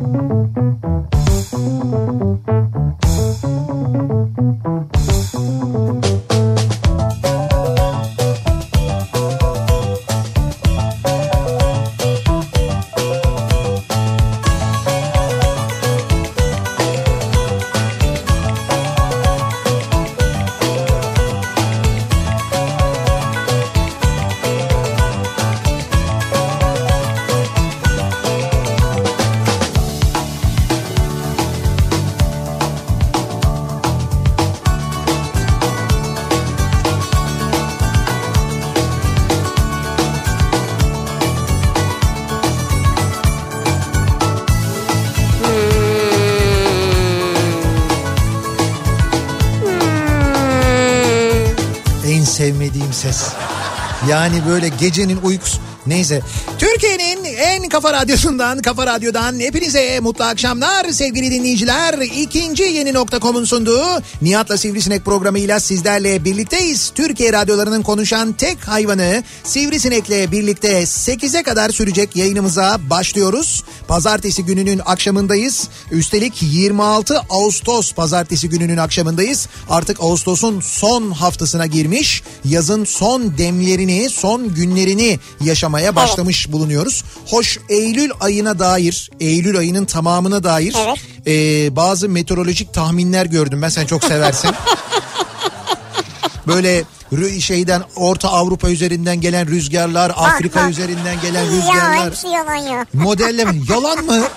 En böyle gecenin uykusu. Neyse. Türkiye'nin en kafa radyosundan, kafa radyodan hepinize mutlu akşamlar sevgili dinleyiciler. İkinci yeni nokta.com'un sunduğu Nihat'la Sivrisinek programıyla sizlerle birlikteyiz. Türkiye radyolarının konuşan tek hayvanı Sivrisinek'le birlikte 8'e kadar sürecek yayınımıza başlıyoruz. Pazartesi gününün akşamındayız. Üstelik 26 Ağustos pazartesi gününün akşamındayız. Artık Ağustos'un son haftasına girmiş. Yazın son demlerini, son günlerini yaşamaya başlamış bulunuyoruz. Hoş Eylül ayına dair, Eylül ayının tamamına dair Evet. e, bazı meteorolojik tahminler gördüm. Ben sen çok seversin. Böyle şeyden Orta Avrupa üzerinden gelen rüzgarlar, Afrika bak. üzerinden gelen Ya rüzgarlar. hepsi yalan ya. Modelleme. Yalan mı?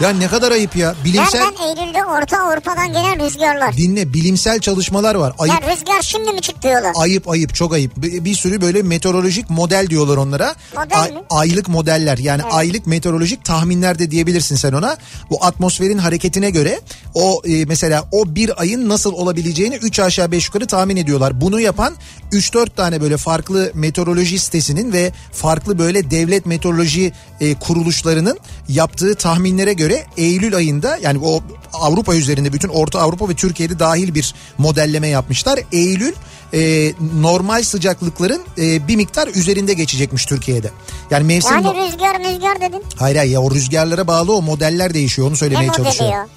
Ya ne kadar ayıp ya. Bilimsel Nereden Eylül'de Orta Avrupa'dan gelen rüzgarlar. dinle bilimsel çalışmalar var. Ayıp Ya rüzgar şimdi mi çıktı yola? ayıp ayıp çok ayıp. Bir, bir sürü böyle meteorolojik model diyorlar onlara. Model mi? Aylık modeller yani aylık meteorolojik tahminler de diyebilirsin sen ona. Bu atmosferin hareketine göre o e, mesela o bir ayın nasıl olabileceğini 3 aşağı 5 yukarı tahmin ediyorlar. Bunu yapan 3-4 tane böyle farklı meteoroloji sitesinin ve farklı böyle devlet meteoroloji e, kuruluşlarının yaptığı tahminlere göre Eylül ayında yani o Avrupa üzerinde bütün Orta Avrupa ve Türkiye'de dahil bir modelleme yapmışlar. Eylül e, normal sıcaklıkların e, bir miktar üzerinde geçecekmiş Türkiye'de. Yani mevsim... Yani rüzgar rüzgar dedin. Hayır hayır ya o rüzgarlara bağlı o modeller değişiyor onu Ne söylemeye modeli çalışıyorum. ya?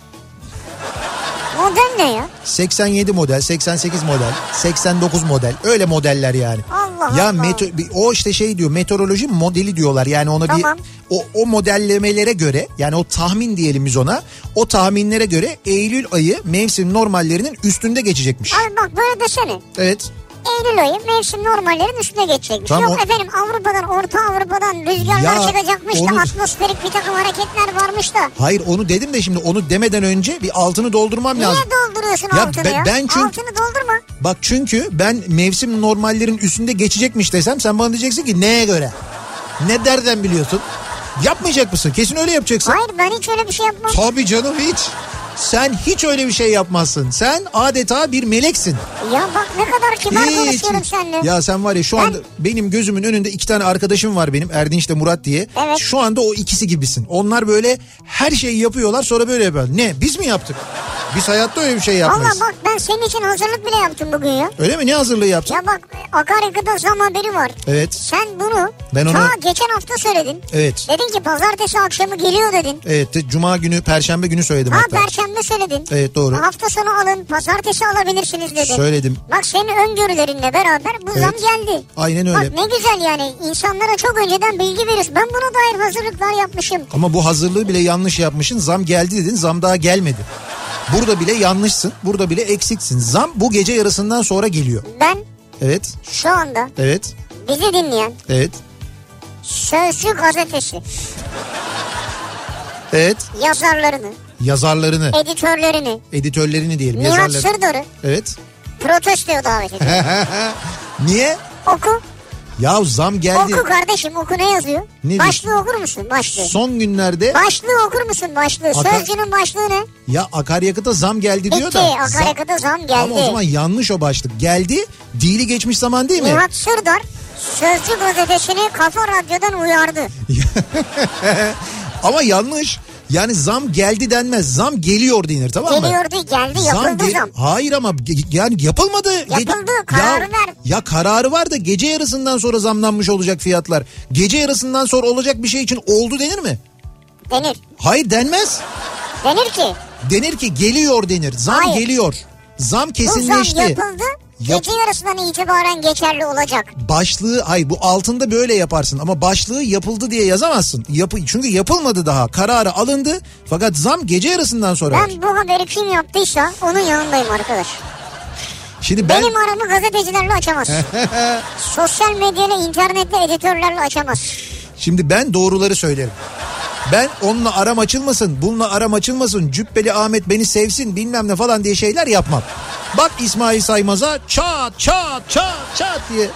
Model ne ya? 87 model, 88 model, 89 model öyle modeller yani. Allah ya Allah. meto- o işte şey diyor meteoroloji modeli diyorlar yani ona Tamam. bir o, o modellemelere göre yani o tahmin diyelim biz ona o tahminlere göre Eylül ayı mevsim normallerinin üstünde geçecekmiş. Abi bak böyle desene. Evet. Eylül ayı mevsim normallerin üstüne geçecekmiş. Tamam, Yok o- efendim Avrupa'dan Orta Avrupa'dan rüzgarlar Ya, çıkacakmış onu- da atmosferik bir takım hareketler varmış da. Hayır onu dedim de şimdi onu demeden önce bir altını doldurmam Niye lazım. dolduruyorsun Ya altını ben- ya? ben çünkü- Altını doldurma. Bak çünkü ben mevsim normallerin üstünde geçecekmiş desem sen bana diyeceksin ki neye göre? Ne derden biliyorsun? Yapmayacak mısın? Kesin öyle yapacaksın. Hayır ben hiç öyle bir şey yapmam. Tabii canım hiç. Sen hiç öyle bir şey yapmazsın. Sen adeta bir meleksin. Ya bak ne kadar kibar Hiç. konuşuyorum seninle. Ya sen var ya şu anda benim gözümün önünde iki tane arkadaşım var benim Erdinç de Murat diye. Evet. Şu anda o ikisi gibisin. Onlar böyle her şeyi yapıyorlar sonra böyle yapıyorlar. Ne biz mi yaptık? Biz hayatta öyle bir şey Valla yapmayız. bak ben senin için hazırlık bile yaptım bugün ya. Öyle mi? Ne hazırlığı yaptın? Ya bak akaryakıta zam haberi var. Evet. Sen bunu Ben onu- ta geçen hafta söyledin. Evet. Dedin ki pazartesi akşamı geliyor dedin. Evet Cuma günü Perşembe günü söyledim Ha hatta. perşembe söyledin. Evet, doğru. Hafta sonu alın pazartesi alabilirsiniz dedin. Söyledim. Bak senin öngörülerinle beraber bu zam Evet. geldi. Aynen öyle. Bak ne güzel yani insanlara çok önceden bilgi veriyorsun. Ben buna dair hazırlıklar yapmışım. Ama bu hazırlığı bile yanlış yapmışsın. Zam geldi dedin zam daha gelmedi. Burada bile yanlışsın. Burada bile eksiksin. Zam bu gece yarısından sonra geliyor. Ben Evet. şu anda Evet. bizi dinleyen Evet. Sözcü gazetesi Evet. yazarlarını, Yazarlarını, editörlerini, editörlerini diyelim. Nihat Yazarları. Sırdor'u Evet. protestoya davet ediyorum. Niye? Oku, Ya zam geldi. oku kardeşim oku ne yazıyor? Ne başlığı okur musun? Başlığı. Son günlerde Başlığı okur musun başlığı? Aka- Sözcünün başlığı ne? ya akaryakıta zam geldi diyor Bitti da. zam- akaryakıta zam geldi. Ama o zaman yanlış o başlık. Geldi. Dili geçmiş zaman değil mi? Nihat Sırdar Sözcü gazetesini Kafa Radyo'dan uyardı. Ama yanlış. Yani zam geldi denmez. Zam geliyor denir tamam mı? Geliyordu geldi yapıldı ge- zam. Hayır ama ge- yani yapılmadı. Ge- Yapıldı, kararı ya, ver. Ya kararı var da gece yarısından sonra zamlanmış olacak fiyatlar. Gece yarısından sonra olacak bir şey için oldu denir mi? Denir. Hayır denmez. Denir ki Denir ki geliyor denir. Zam Hayır. geliyor. Zam bu kesinleşti. zam yapıldı. Yap- Gece yarısından itibaren geçerli olacak. Başlığı ay bu altında böyle yaparsın ama başlığı yapıldı diye yazamazsın. Yapı, çünkü yapılmadı daha. Kararı alındı fakat zam gece yarısından sonra. Ben bu haberi kim yaptıysa onun yanındayım arkadaş. Şimdi ben Benim aramı gazetecilerle açamaz. Sosyal medyayla, internetle, editörlerle açamaz. şimdi ben doğruları söylerim. Ben onunla aram açılmasın, bununla aram açılmasın, Cübbeli Ahmet beni sevsin bilmem ne falan diye şeyler yapmam. Bak İsmail Saymaz'a çat çat çat çat diye.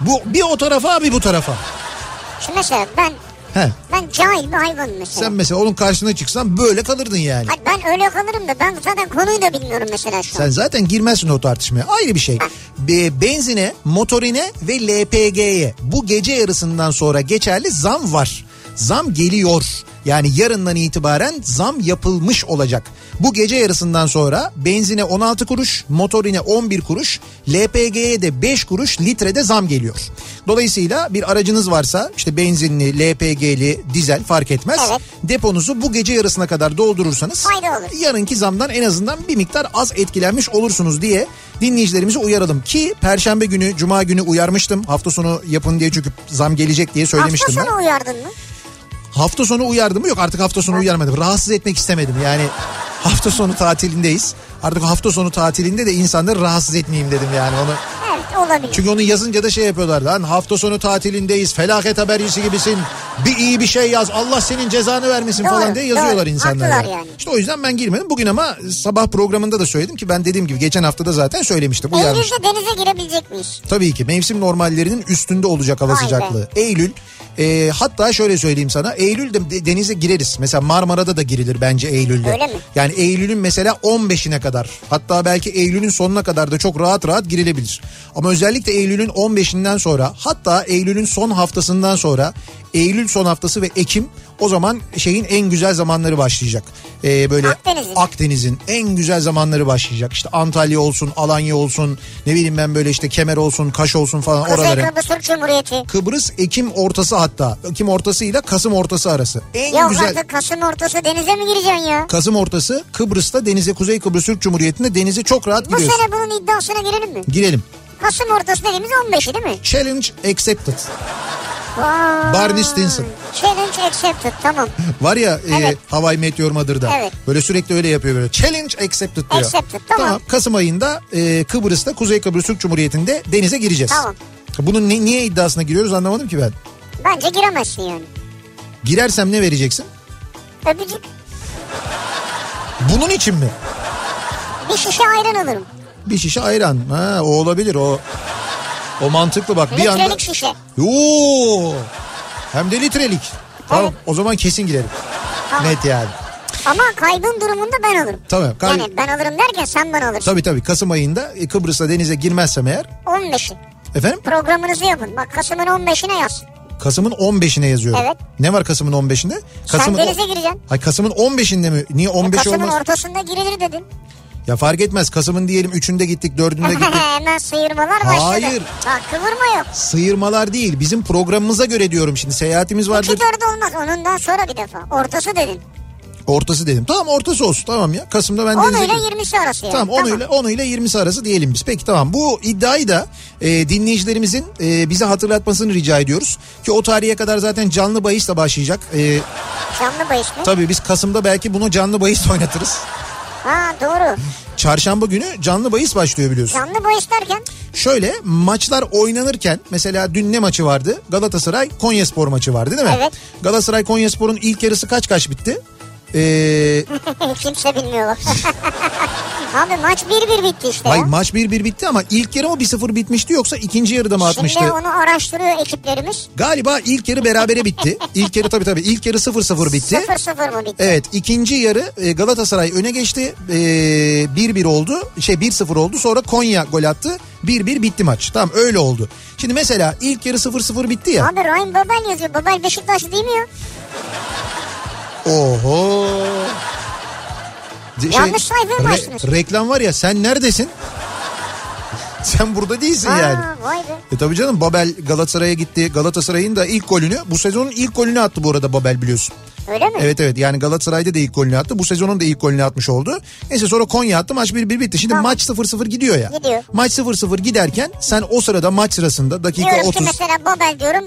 Bu bir o tarafa bir bu tarafa. Şimdi mesela ben He. ben cahil bir hayvanım mesela. Sen mesela onun karşısına çıksan böyle kalırdın yani. Hayır, ben öyle kalırım da ben zaten konuyu da bilmiyorum mesela şu an. Sen zaten girmezsin o tartışmaya. Ayrı bir şey. Be- Benzine, motorine ve LPG'ye bu gece yarısından sonra geçerli zam var. Zam geliyor. Yani yarından itibaren zam yapılmış olacak. Bu gece yarısından sonra benzine 16 kuruş, motorine 11 kuruş, LPG'ye de 5 kuruş litrede zam geliyor. Dolayısıyla bir aracınız varsa işte benzinli, LPG'li, dizel fark etmez. Evet. Deponuzu bu gece yarısına kadar doldurursanız olur. yarınki zamdan en azından bir miktar az etkilenmiş olursunuz diye dinleyicilerimizi uyaralım. Ki perşembe günü, cuma günü uyarmıştım. Hafta sonu yapın diye çünkü zam gelecek diye söylemiştim Hafta ben. sonu uyardın mı? Hafta sonu uyardım mı? Yok artık hafta sonu uyarmadım. Rahatsız etmek istemedim. Yani hafta sonu tatilindeyiz. Artık hafta sonu tatilinde de insanları rahatsız etmeyeyim dedim yani onu. Olabilir. Çünkü onu yazınca da şey yapıyorlar. Lan hafta sonu tatilindeyiz. Felaket habercisi gibisin. Bir iyi bir şey yaz. Allah senin cezanı vermesin Doğru, falan diye yazıyorlar doğru. Haklılar yani. İşte o yüzden ben girmedim. Bugün ama sabah programında da söyledim ki ben dediğim gibi geçen hafta da zaten söylemiştim. Eylül'de denize girebilecek miyiz? Tabii ki mevsim normallerinin üstünde olacak hava Vay be. sıcaklığı. Eylül e, hatta şöyle söyleyeyim sana Eylül'de de- denize gireriz. Mesela Marmara'da da girilir bence Eylül'de. Öyle mi? Yani Eylül'ün mesela 15'ine kadar hatta belki Eylül'ün sonuna kadar da çok rahat rahat girilebilir. Ama özellikle Eylül'ün 15'inden sonra hatta Eylül'ün son haftasından sonra Eylül son haftası ve Ekim o zaman şeyin en güzel zamanları başlayacak. Ee, böyle Akdeniz'in. Akdeniz'in en güzel zamanları başlayacak. İşte Antalya olsun, Alanya olsun, ne bileyim ben böyle işte Kemer olsun, Kaş olsun falan Kuzey oralara. Kıbrıs Türk Cumhuriyeti. Kıbrıs Ekim ortası hatta. Ekim ortası ile Kasım ortası arası. En Yok güzel artık Kasım ortası denize mi gireceksin ya? Kasım ortası Kıbrıs'ta denize Kuzey Kıbrıs Türk Cumhuriyeti'nde denize çok rahat Bu giriyorsun. sene bunun iddiasına girelim mi? Girelim. Kasım ortası dediğimiz 15'i değil mi? Challenge accepted. Vay. Barney Stinson. Challenge accepted tamam. Var ya e, Evet. Hawaii Meteor Mother'da. Evet. Böyle sürekli öyle yapıyor böyle. Challenge accepted diyor. Accepted, tamam. Kasım ayında e, Kıbrıs'ta Kuzey Kıbrıs Türk Cumhuriyeti'nde denize gireceğiz. Tamam. Bunun ni- niye iddiasına giriyoruz anlamadım ki ben. Bence giremezsin yani. Girersem ne vereceksin? Öpücük. Bunun için mi? Bir şişe ayran alırım. Bir şişe ayran. Ha, o olabilir o. O mantıklı bak. Bir Litrelik anda... şişe. Oo! Hem de litrelik. Tamam Evet. o zaman kesin girelim. Tamam. Net yani. Ama kaybın durumunda ben alırım. Tamam. Kay- Yani ben alırım derken sen bana alırsın. Tabii tabii Kasım ayında e, Kıbrıs'ta denize girmezsem eğer. 15'i. Efendim? Programınızı yapın. Bak Kasım'ın 15'ine yaz. Kasım'ın 15'ine yazıyorum. Evet. Ne var Kasım'ın 15'inde? Kasım'ın Sen denize gireceksin. Hay Kasım'ın 15'inde mi? Niye 15 Kasım'ın olmaz? ortasında girilir dedin. Ya fark etmez. Kasım'ın diyelim 3'ünde gittik, 4'ünde gittik. Hemen sıyırmalar başladı. Hayır. Bak kıvırma yok. Sıyırmalar değil. Bizim programımıza göre diyorum şimdi. Seyahatimiz vardır. 2 4 olmaz. Onundan sonra bir defa. Ortası dedin. Ortası dedim. Tamam ortası olsun. Tamam ya. Kasım'da ben 10 denize ile girdim. 20'si arası yani. Tamam 10 ile 10 ile 20'si arası diyelim biz. Peki tamam. Bu iddiayı da e, dinleyicilerimizin e, bize hatırlatmasını rica ediyoruz. Ki o tarihe kadar zaten canlı bahisle başlayacak. E, Canlı bahis mi? tabii biz Kasım'da belki bunu canlı bahis oynatırız. Ha doğru. Çarşamba günü canlı bahis başlıyor biliyorsun. Canlı bahis derken Şöyle maçlar oynanırken mesela dün ne maçı vardı? Galatasaray Konyaspor maçı vardı değil mi? Evet. Galatasaray Konyaspor'un ilk yarısı kaç kaç bitti? Ee, kimse bilmiyor bak. Abi maç 1-1 bitti işte Hayır ya. maç 1-1 bitti ama ilk yarı mı 1-0 bitmişti yoksa ikinci yarıda mı atmıştı? Şimdi onu araştırıyor ekiplerimiz. Galiba ilk yarı berabere bitti. İlk yarı tabii tabii ilk yarı 0-0 bitti. 0-0 mı bitti? Evet ikinci yarı e, Galatasaray öne geçti. E, 1-1 oldu. Şey 1-0 oldu. Sonra Konya gol attı. 1-1 bitti maç. Tamam öyle oldu. Şimdi mesela ilk yarı 0-0 bitti ya. Abi Ryan Babel yazıyor. Babel Beşiktaşlı değil mi ya? Oho. Yanlış sayfaya mı açtınız? reklam var ya sen neredesin? Sen burada değilsin Aa, yani. vay be. E tabii canım Babel Galatasaray'a gitti. Galatasaray'ın da ilk golünü bu sezonun ilk golünü attı bu arada Babel biliyorsun. Öyle mi? Evet evet yani Galatasaray'da da ilk golünü attı. Bu sezonun da ilk golünü atmış oldu. Neyse sonra Konya attı maç 1-1 bitti. Şimdi Tamam. maç 0-0 gidiyor ya. Gidiyor. Maç 0-0 giderken sen o sırada maç sırasında dakika Diyorum 30. ki mesela Babel diyorum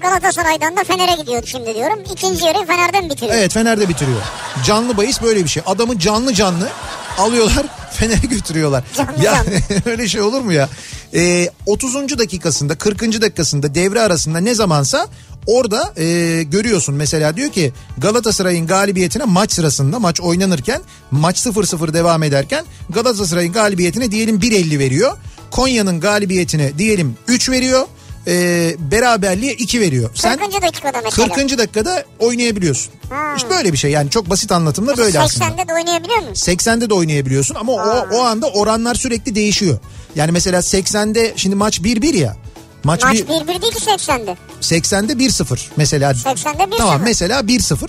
Galatasaray'dan da Fener'e gidiyor şimdi diyorum. İkinci yarı Fener'den bitiriyor. Evet Fener'de bitiriyor. Canlı bahis böyle bir şey. Adamı canlı canlı alıyorlar Fener'e götürüyorlar. Ya öyle şey olur mu ya? Ee, 30. dakikasında 40. dakikasında devre arasında ne zamansa orada e, görüyorsun mesela diyor ki Galatasaray'ın galibiyetine maç sırasında maç oynanırken maç 0-0 devam ederken Galatasaray'ın galibiyetine diyelim 1.50 veriyor. Konya'nın galibiyetine diyelim 3 veriyor. E, beraberliğe 2 veriyor. Sen 40. dakikada mesela. 40. dakikada oynayabiliyorsun. Ha. İşte böyle bir şey yani çok basit anlatımda böyle aslında. 80'de de oynayabiliyor musun? 80'de de oynayabiliyorsun ama o, o anda oranlar sürekli değişiyor. Yani mesela 80'de şimdi maç 1-1 ya. Maç, Maç bir, 1-1 değil ki 80'de. 80'de 1-0 mesela. 80'de 1-0. Tamam mesela 1-0.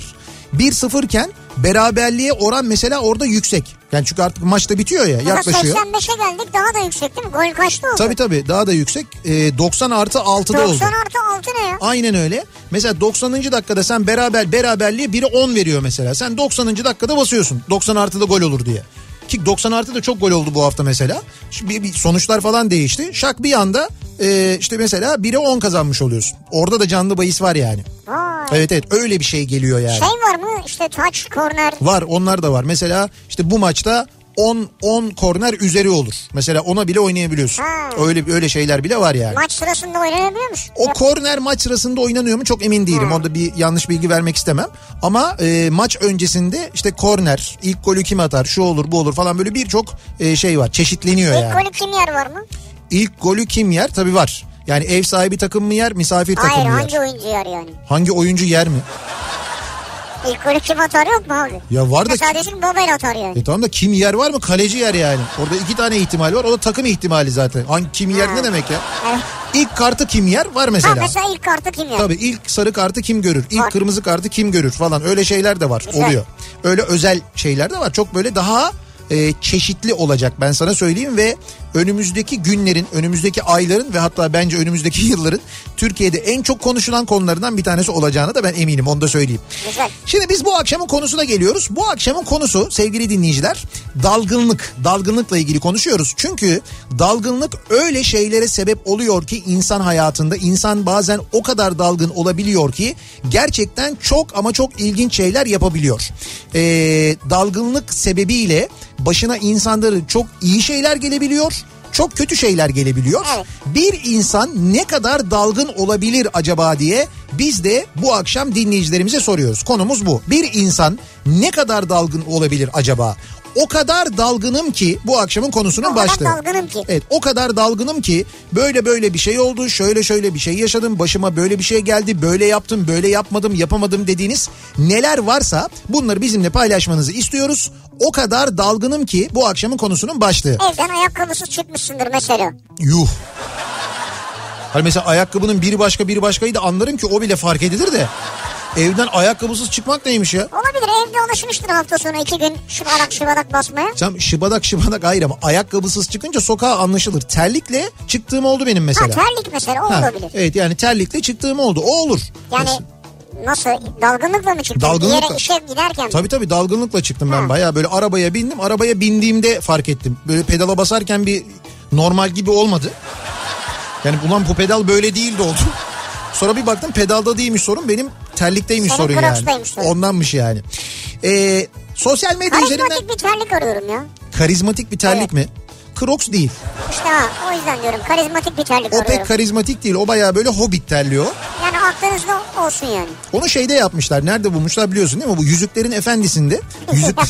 1-0 iken beraberliğe oran mesela orada yüksek. Yani çünkü artık maç da bitiyor ya Ama yaklaşıyor. 85'e geldik daha da yüksek değil mi? Gol kaçta oldu? Tabii tabii daha da yüksek. Ee, 90 artı 6'da oldu. 90 artı 6 ne ya? Aynen öyle. Mesela 90. dakikada sen beraber beraberliğe biri 10 veriyor mesela. Sen 90. dakikada basıyorsun. 90 artıda gol olur diye. Ki 90 artı da çok gol oldu bu hafta mesela. Şimdi bir, sonuçlar falan değişti. Şak bir anda e, işte mesela 1'e 10 kazanmış oluyorsun. Orada da canlı bahis var yani. Vay. Evet evet öyle bir şey geliyor yani. Şey var mı işte touch corner. Var onlar da var. Mesela işte bu maçta 10 10 korner üzeri olur. Mesela ona bile oynayabiliyorsun. Ha. Öyle öyle şeyler bile var yani. Maç sırasında oynanabiliyor musun? O korner maç sırasında oynanıyor mu çok emin değilim. Orada bir yanlış bilgi vermek istemem. Ama e, maç öncesinde işte korner, ilk golü kim atar, şu olur bu olur falan böyle birçok e, şey var. Çeşitleniyor İlk yani. golü kim yer var mı? İlk golü kim yer? Tabii var. Yani ev sahibi takım mı yer, misafir takım Hayır mı yer? hangi oyuncu yer yani? Hangi oyuncu yer mi? İlk golü kim atar yok mu abi? Ya var da desin Babel atar yani. E tamam da kim yer var mı? Kaleci yer yani. Orada iki tane ihtimal var. O da takım ihtimali zaten. Hangi kim yer ne demek ya? Evet. İlk kartı kim yer var Ha mesela. mesela ilk kartı kim yer? Tabii ilk sarı kartı kim görür? İlk Var. kırmızı kartı kim görür falan öyle şeyler de var Güzel. oluyor. Öyle özel şeyler de var. Çok böyle daha e, çeşitli olacak ben sana söyleyeyim ve önümüzdeki günlerin, önümüzdeki ayların ve hatta bence önümüzdeki yılların Türkiye'de en çok konuşulan konularından bir tanesi olacağını da ben eminim onu da söyleyeyim. Güzel. Şimdi biz bu akşamın konusuna geliyoruz. Bu akşamın konusu sevgili dinleyiciler dalgınlık. Dalgınlıkla ilgili konuşuyoruz. Çünkü dalgınlık öyle şeylere sebep oluyor ki insan hayatında insan bazen o kadar dalgın olabiliyor ki gerçekten çok ama çok ilginç şeyler yapabiliyor. Ee, dalgınlık sebebiyle başına insanların çok iyi şeyler gelebiliyor. Çok kötü şeyler gelebiliyor. Evet. Bir insan ne kadar dalgın olabilir acaba diye biz de bu akşam dinleyicilerimize soruyoruz. Konumuz bu. Bir insan ne kadar dalgın olabilir acaba? O kadar dalgınım ki bu akşamın konusunun O kadar başlığı. dalgınım ki. Evet o kadar dalgınım ki böyle böyle bir şey oldu şöyle şöyle bir şey yaşadım başıma böyle bir şey geldi böyle yaptım böyle yapmadım yapamadım dediğiniz neler varsa bunları bizimle paylaşmanızı istiyoruz. O kadar dalgınım ki bu akşamın konusunun başlığı. Evden ayakkabısız çıkmışsındır mesela. Yuh. Hani mesela ayakkabının biri başka biri başkaydı anlarım ki o bile fark edilir de. Evden ayakkabısız çıkmak neymiş ya? Olabilir evde alışmıştır hafta sonu iki gün şıbadak şıbadak basmaya. Sen şıbadak şıbadak hayır ama ayakkabısız çıkınca sokağa anlaşılır. Terlikle çıktığım oldu benim Ha mesela. terlik mesela o Ha, olabilir. Evet yani terlikle çıktığım oldu. O olur. Yani nasıl dalgınlıkla mı çıktın? Bir Dalgınlıkla. yere işe giderken mi? Tabii tabii dalgınlıkla çıktım ben Ha. bayağı böyle arabaya bindim. Arabaya bindiğimde fark ettim. Böyle pedala basarken bir normal gibi olmadı. Yani ulan bu pedal böyle değildi oldu. Sonra bir baktım pedalda değilmiş sorun benim terlikteymiş Senin sorun yani. Sorun. Ondanmış yani. Ee, sosyal medya üzerinden Karizmatik bir terlik arıyorum ya. karizmatik bir terlik Evet. mi? Crocs değil. İşte ha o yüzden diyorum karizmatik bir terlik O arıyorum. pek karizmatik değil. O bayağı böyle hobbit terliği o. Yani aklınızda olsun yani. Onu şeyde yapmışlar. Nerede bulmuşlar biliyorsun değil mi? Bu Yüzüklerin Efendisi'nde. Yüzük...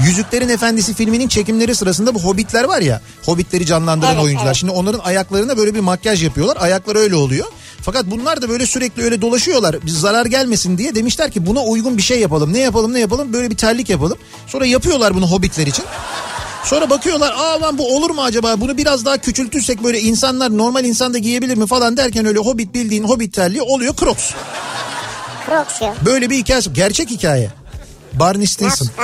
Yüzüklerin Efendisi filminin çekimleri sırasında bu hobbitler var ya. Hobbitleri canlandıran Evet, oyuncular. evet. Şimdi onların ayaklarına böyle bir makyaj yapıyorlar. Ayakları öyle oluyor. Fakat bunlar da böyle sürekli öyle dolaşıyorlar. Biz zarar gelmesin diye demişler ki buna uygun bir şey yapalım. Ne yapalım ne yapalım böyle bir terlik yapalım. Sonra yapıyorlar bunu hobbitler için. Sonra bakıyorlar aa lan bu olur mu acaba bunu biraz daha küçültürsek böyle insanlar normal insan da giyebilir mi falan derken öyle hobbit bildiğin hobbit terliği oluyor Crocs. Crocs ya. Böyle bir hikayesi gerçek hikaye. Barney Stinson.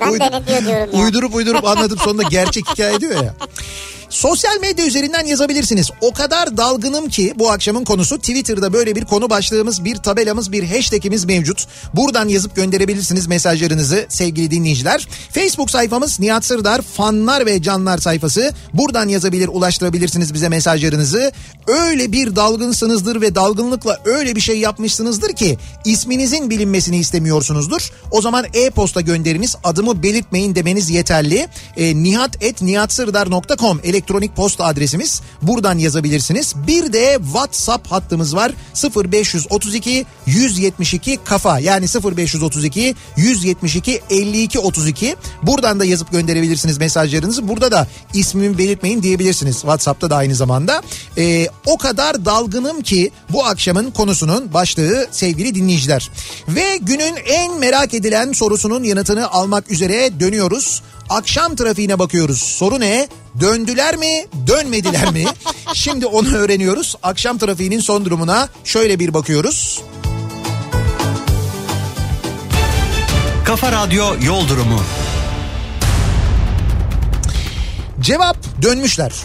Ben diyor diyorum ya. Uydurup uydurup anlatıp sonunda gerçek hikaye diyor ya. Sosyal medya üzerinden yazabilirsiniz. O kadar dalgınım ki bu akşamın konusu Twitter'da böyle bir konu başlığımız, bir tabelamız, bir hashtagimiz mevcut. Buradan yazıp gönderebilirsiniz mesajlarınızı sevgili dinleyiciler. Facebook sayfamız Nihat Sırdar fanlar ve canlar sayfası. Buradan yazabilir, ulaştırabilirsiniz bize mesajlarınızı. Öyle bir dalgınsınızdır ve dalgınlıkla öyle bir şey yapmışsınızdır ki isminizin bilinmesini istemiyorsunuzdur. O zaman e-posta gönderiniz adımı belirtmeyin demeniz yeterli. E, nihat.nihatsırdar.com elektronik posta adresimiz. Buradan yazabilirsiniz. Bir de WhatsApp hattımız var. 0532 172 kafa yani 0532 172 52 32. Buradan da yazıp gönderebilirsiniz mesajlarınızı. Burada da ismimi belirtmeyin diyebilirsiniz. WhatsApp'ta da aynı zamanda. E, o kadar dalgınım ki bu akşamın konusunun başlığı sevgili dinleyiciler. Ve günün en merak edilen sorusunun yanıtını almak üzere dönüyoruz. Akşam trafiğine bakıyoruz. Soru ne? Döndüler mi, dönmediler mi? Şimdi onu öğreniyoruz. Akşam trafiğinin son durumuna şöyle bir bakıyoruz. Kafa Radyo Yol Durumu. Cevap dönmüşler.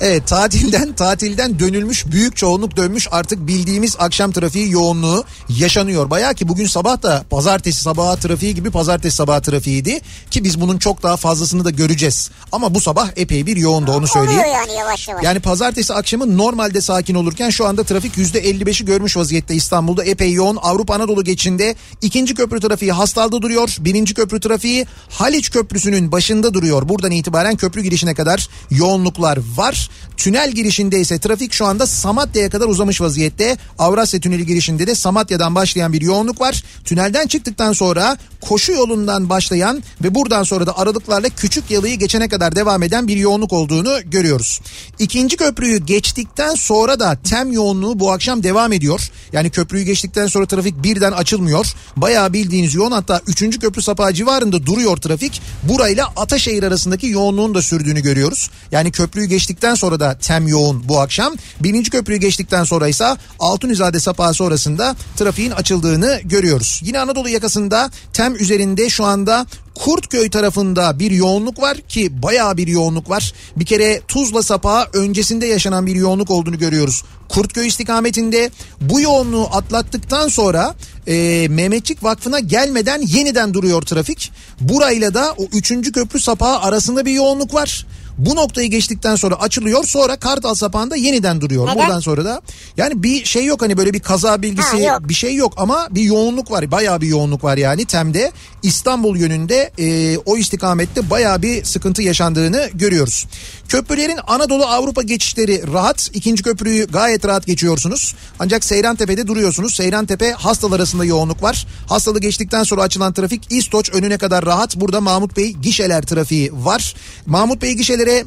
evet tatilden tatilden dönülmüş büyük çoğunluk dönmüş artık bildiğimiz akşam trafiği yoğunluğu yaşanıyor. Baya ki bugün sabah da pazartesi sabahı trafiği gibi pazartesi sabahı trafiğiydi ki biz bunun çok daha fazlasını da göreceğiz. Ama bu sabah epey bir yoğundu onu söyleyeyim. Oluyor yani yavaş yavaş. Yani pazartesi akşamı normalde sakin olurken şu anda trafik %55'i görmüş vaziyette İstanbul'da epey yoğun. Avrupa Anadolu geçinde ikinci köprü trafiği Hastal'da duruyor. Birinci köprü trafiği Haliç Köprüsü'nün başında duruyor. Buradan itibaren köprü girişine kadar yoğunluklar var. Tünel girişinde ise trafik şu anda Samatya'ya kadar uzamış vaziyette. Avrasya Tüneli girişinde de Samatya'dan başlayan bir yoğunluk var. Tünelden çıktıktan sonra koşu yolundan başlayan ve buradan sonra da aralıklarla küçük yalıyı geçene kadar devam eden bir yoğunluk olduğunu görüyoruz. İkinci köprüyü geçtikten sonra da tem yoğunluğu bu akşam devam ediyor. Yani köprüyü geçtikten sonra trafik birden açılmıyor. Bayağı bildiğiniz yoğun hatta üçüncü köprü sapağı civarında duruyor trafik. Burayla Ataşehir arasındaki yoğunluğun da sürdüğünü görüyoruz. Yani köprüyü geçtikten sonra da tem yoğun bu akşam. Birinci köprüyü geçtikten sonra ise Altunizade sapağı sonrasında trafiğin açıldığını görüyoruz. Yine Anadolu yakasında tem üzerinde şu anda Kurtköy tarafında bir yoğunluk var ki bayağı bir yoğunluk var. Bir kere Tuzla Sapağı öncesinde yaşanan bir yoğunluk olduğunu görüyoruz. Kurtköy istikametinde bu yoğunluğu atlattıktan sonra e, Mehmetçik Vakfı'na gelmeden yeniden duruyor trafik. Burayla da o 3. köprü sapağı arasında bir yoğunluk var. Bu noktayı geçtikten sonra açılıyor sonra Kartal sapağında yeniden duruyor. Neden? Buradan sonra da yani bir şey yok hani böyle bir kaza bilgisi Ha, bir şey yok ama bir yoğunluk var. Bayağı bir yoğunluk var yani Tem'de İstanbul yönünde e, o istikamette bayağı bir sıkıntı yaşandığını görüyoruz. Köprülerin Anadolu Avrupa geçişleri rahat. İkinci köprüyü gayet rahat geçiyorsunuz. Ancak Seyrantepe'de duruyorsunuz. Seyrantepe Hastal arasında yoğunluk var. Hastalı geçtikten sonra açılan trafik İstoç önüne kadar rahat. Burada Mahmut Bey gişeler trafiği var. Mahmut Bey gişelere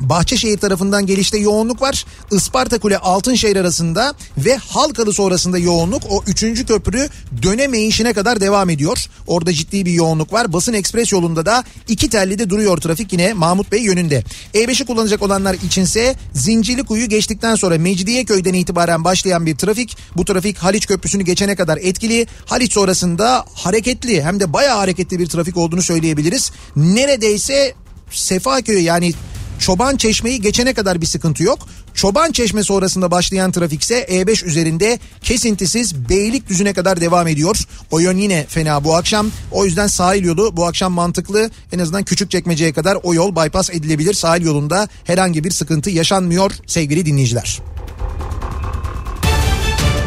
Bahçeşehir tarafından gelişte yoğunluk var. Isparta Kule Altınşehir arasında ve Halkalı sonrasında yoğunluk o 3. köprü dönemeyişine kadar devam ediyor. Orada ciddi bir yoğunluk var. Basın Ekspres yolunda da iki telli de duruyor trafik yine Mahmut Bey yönünde. E5'i kullanacak olanlar içinse Zincirlikuyu geçtikten sonra Mecidiyeköy'den itibaren başlayan bir trafik. Bu trafik Haliç Köprüsü'nü geçene kadar etkili. Haliç sonrasında hareketli hem de bayağı hareketli bir trafik olduğunu söyleyebiliriz. Neredeyse Sefaköy yani Çoban Çeşme'yi geçene kadar bir sıkıntı yok. Çoban Çeşme sonrasında başlayan trafikse E5 üzerinde kesintisiz Beylikdüzü'ne kadar devam ediyor. O yön yine fena bu akşam. O yüzden sahil yolu bu akşam mantıklı. En azından Küçükçekmece'ye kadar o yol bypass edilebilir. Sahil yolunda herhangi bir sıkıntı yaşanmıyor sevgili dinleyiciler.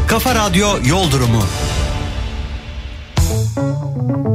Kafa Radyo Yol Durumu. Kafa Radyo'da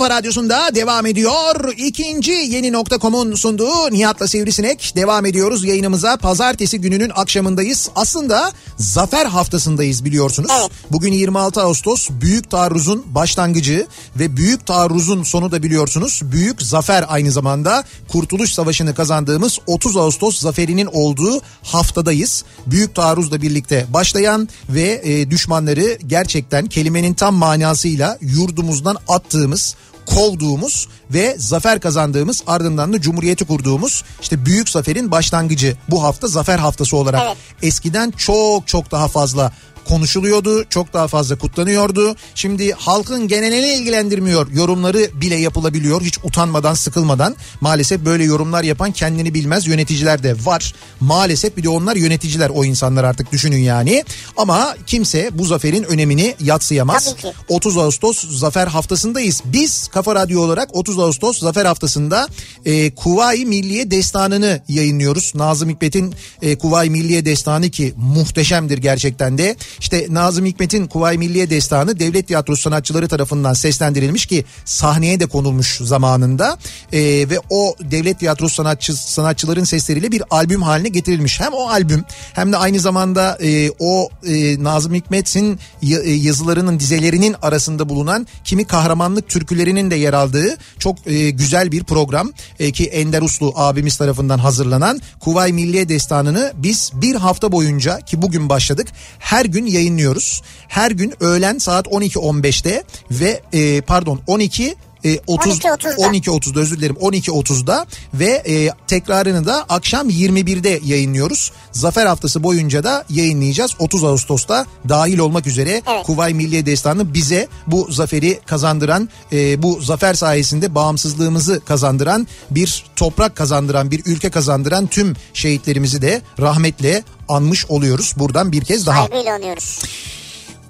kafa radyosunda devam ediyor. İkinci yeni nokta.com'un sunduğu Nihat'la Sivrisinek devam ediyoruz yayınımıza. Pazartesi gününün akşamındayız. Aslında zafer haftasındayız biliyorsunuz. Evet. Bugün 26 Ağustos Büyük Taarruz'un başlangıcı ve Büyük Taarruz'un sonu da biliyorsunuz. Büyük zafer aynı zamanda Kurtuluş Savaşı'nı kazandığımız 30 Ağustos zaferinin olduğu haftadayız. Büyük Taarruz'la birlikte başlayan ve e, düşmanları gerçekten kelimenin tam manasıyla yurdumuzdan attığımız kovduğumuz ve zafer kazandığımız ardından da cumhuriyeti kurduğumuz işte büyük zaferin başlangıcı bu hafta zafer haftası olarak Evet. eskiden çok çok daha fazla konuşuluyordu. Çok daha fazla kutlanıyordu. Şimdi halkın genelini ilgilendirmiyor. Yorumları bile yapılabiliyor. Hiç utanmadan, sıkılmadan. Maalesef böyle yorumlar yapan kendini bilmez yöneticiler de var. Maalesef bir de onlar yöneticiler o insanlar artık düşünün yani. Ama kimse bu zaferin önemini yatsıyamaz. Tabii ki. 30 Ağustos Zafer Haftası'ndayız. Biz Kafa Radyo olarak 30 Ağustos Zafer Haftası'nda e, Kuvayi Milliye Destanı'nı yayınlıyoruz. Nazım Hikmet'in e, Kuvayi Milliye Destanı ki muhteşemdir gerçekten de. İşte Nazım Hikmet'in Kuvayi Milliye Destanı devlet tiyatrosu sanatçıları tarafından seslendirilmiş ki sahneye de konulmuş zamanında. E, ve o devlet tiyatrosu sanatçı, sanatçıların sesleriyle bir albüm haline getirilmiş. Hem o albüm hem de aynı zamanda e, o e, Nazım Hikmet'in e, yazılarının dizelerinin arasında bulunan kimi kahramanlık türkülerinin de yer aldığı çok e, güzel bir program E, ki Ender Uslu abimiz tarafından hazırlanan Kuvay Milliye Destanı'nı biz bir hafta boyunca ki bugün başladık her gün yayınlıyoruz. Her gün öğlen saat 12.15'te ve e, pardon 12 e, 30 12.30'da. 12.30'da özür dilerim 12.30'da ve e, tekrarını da akşam 21'de yayınlıyoruz. Zafer haftası boyunca da yayınlayacağız. 30 Ağustos'ta dahil olmak üzere Evet. Kuvay Milliye Destanı bize bu zaferi kazandıran e, bu zafer sayesinde bağımsızlığımızı kazandıran bir toprak kazandıran bir ülke kazandıran tüm şehitlerimizi de rahmetle anmış oluyoruz buradan bir kez daha. Saygıyla anıyoruz.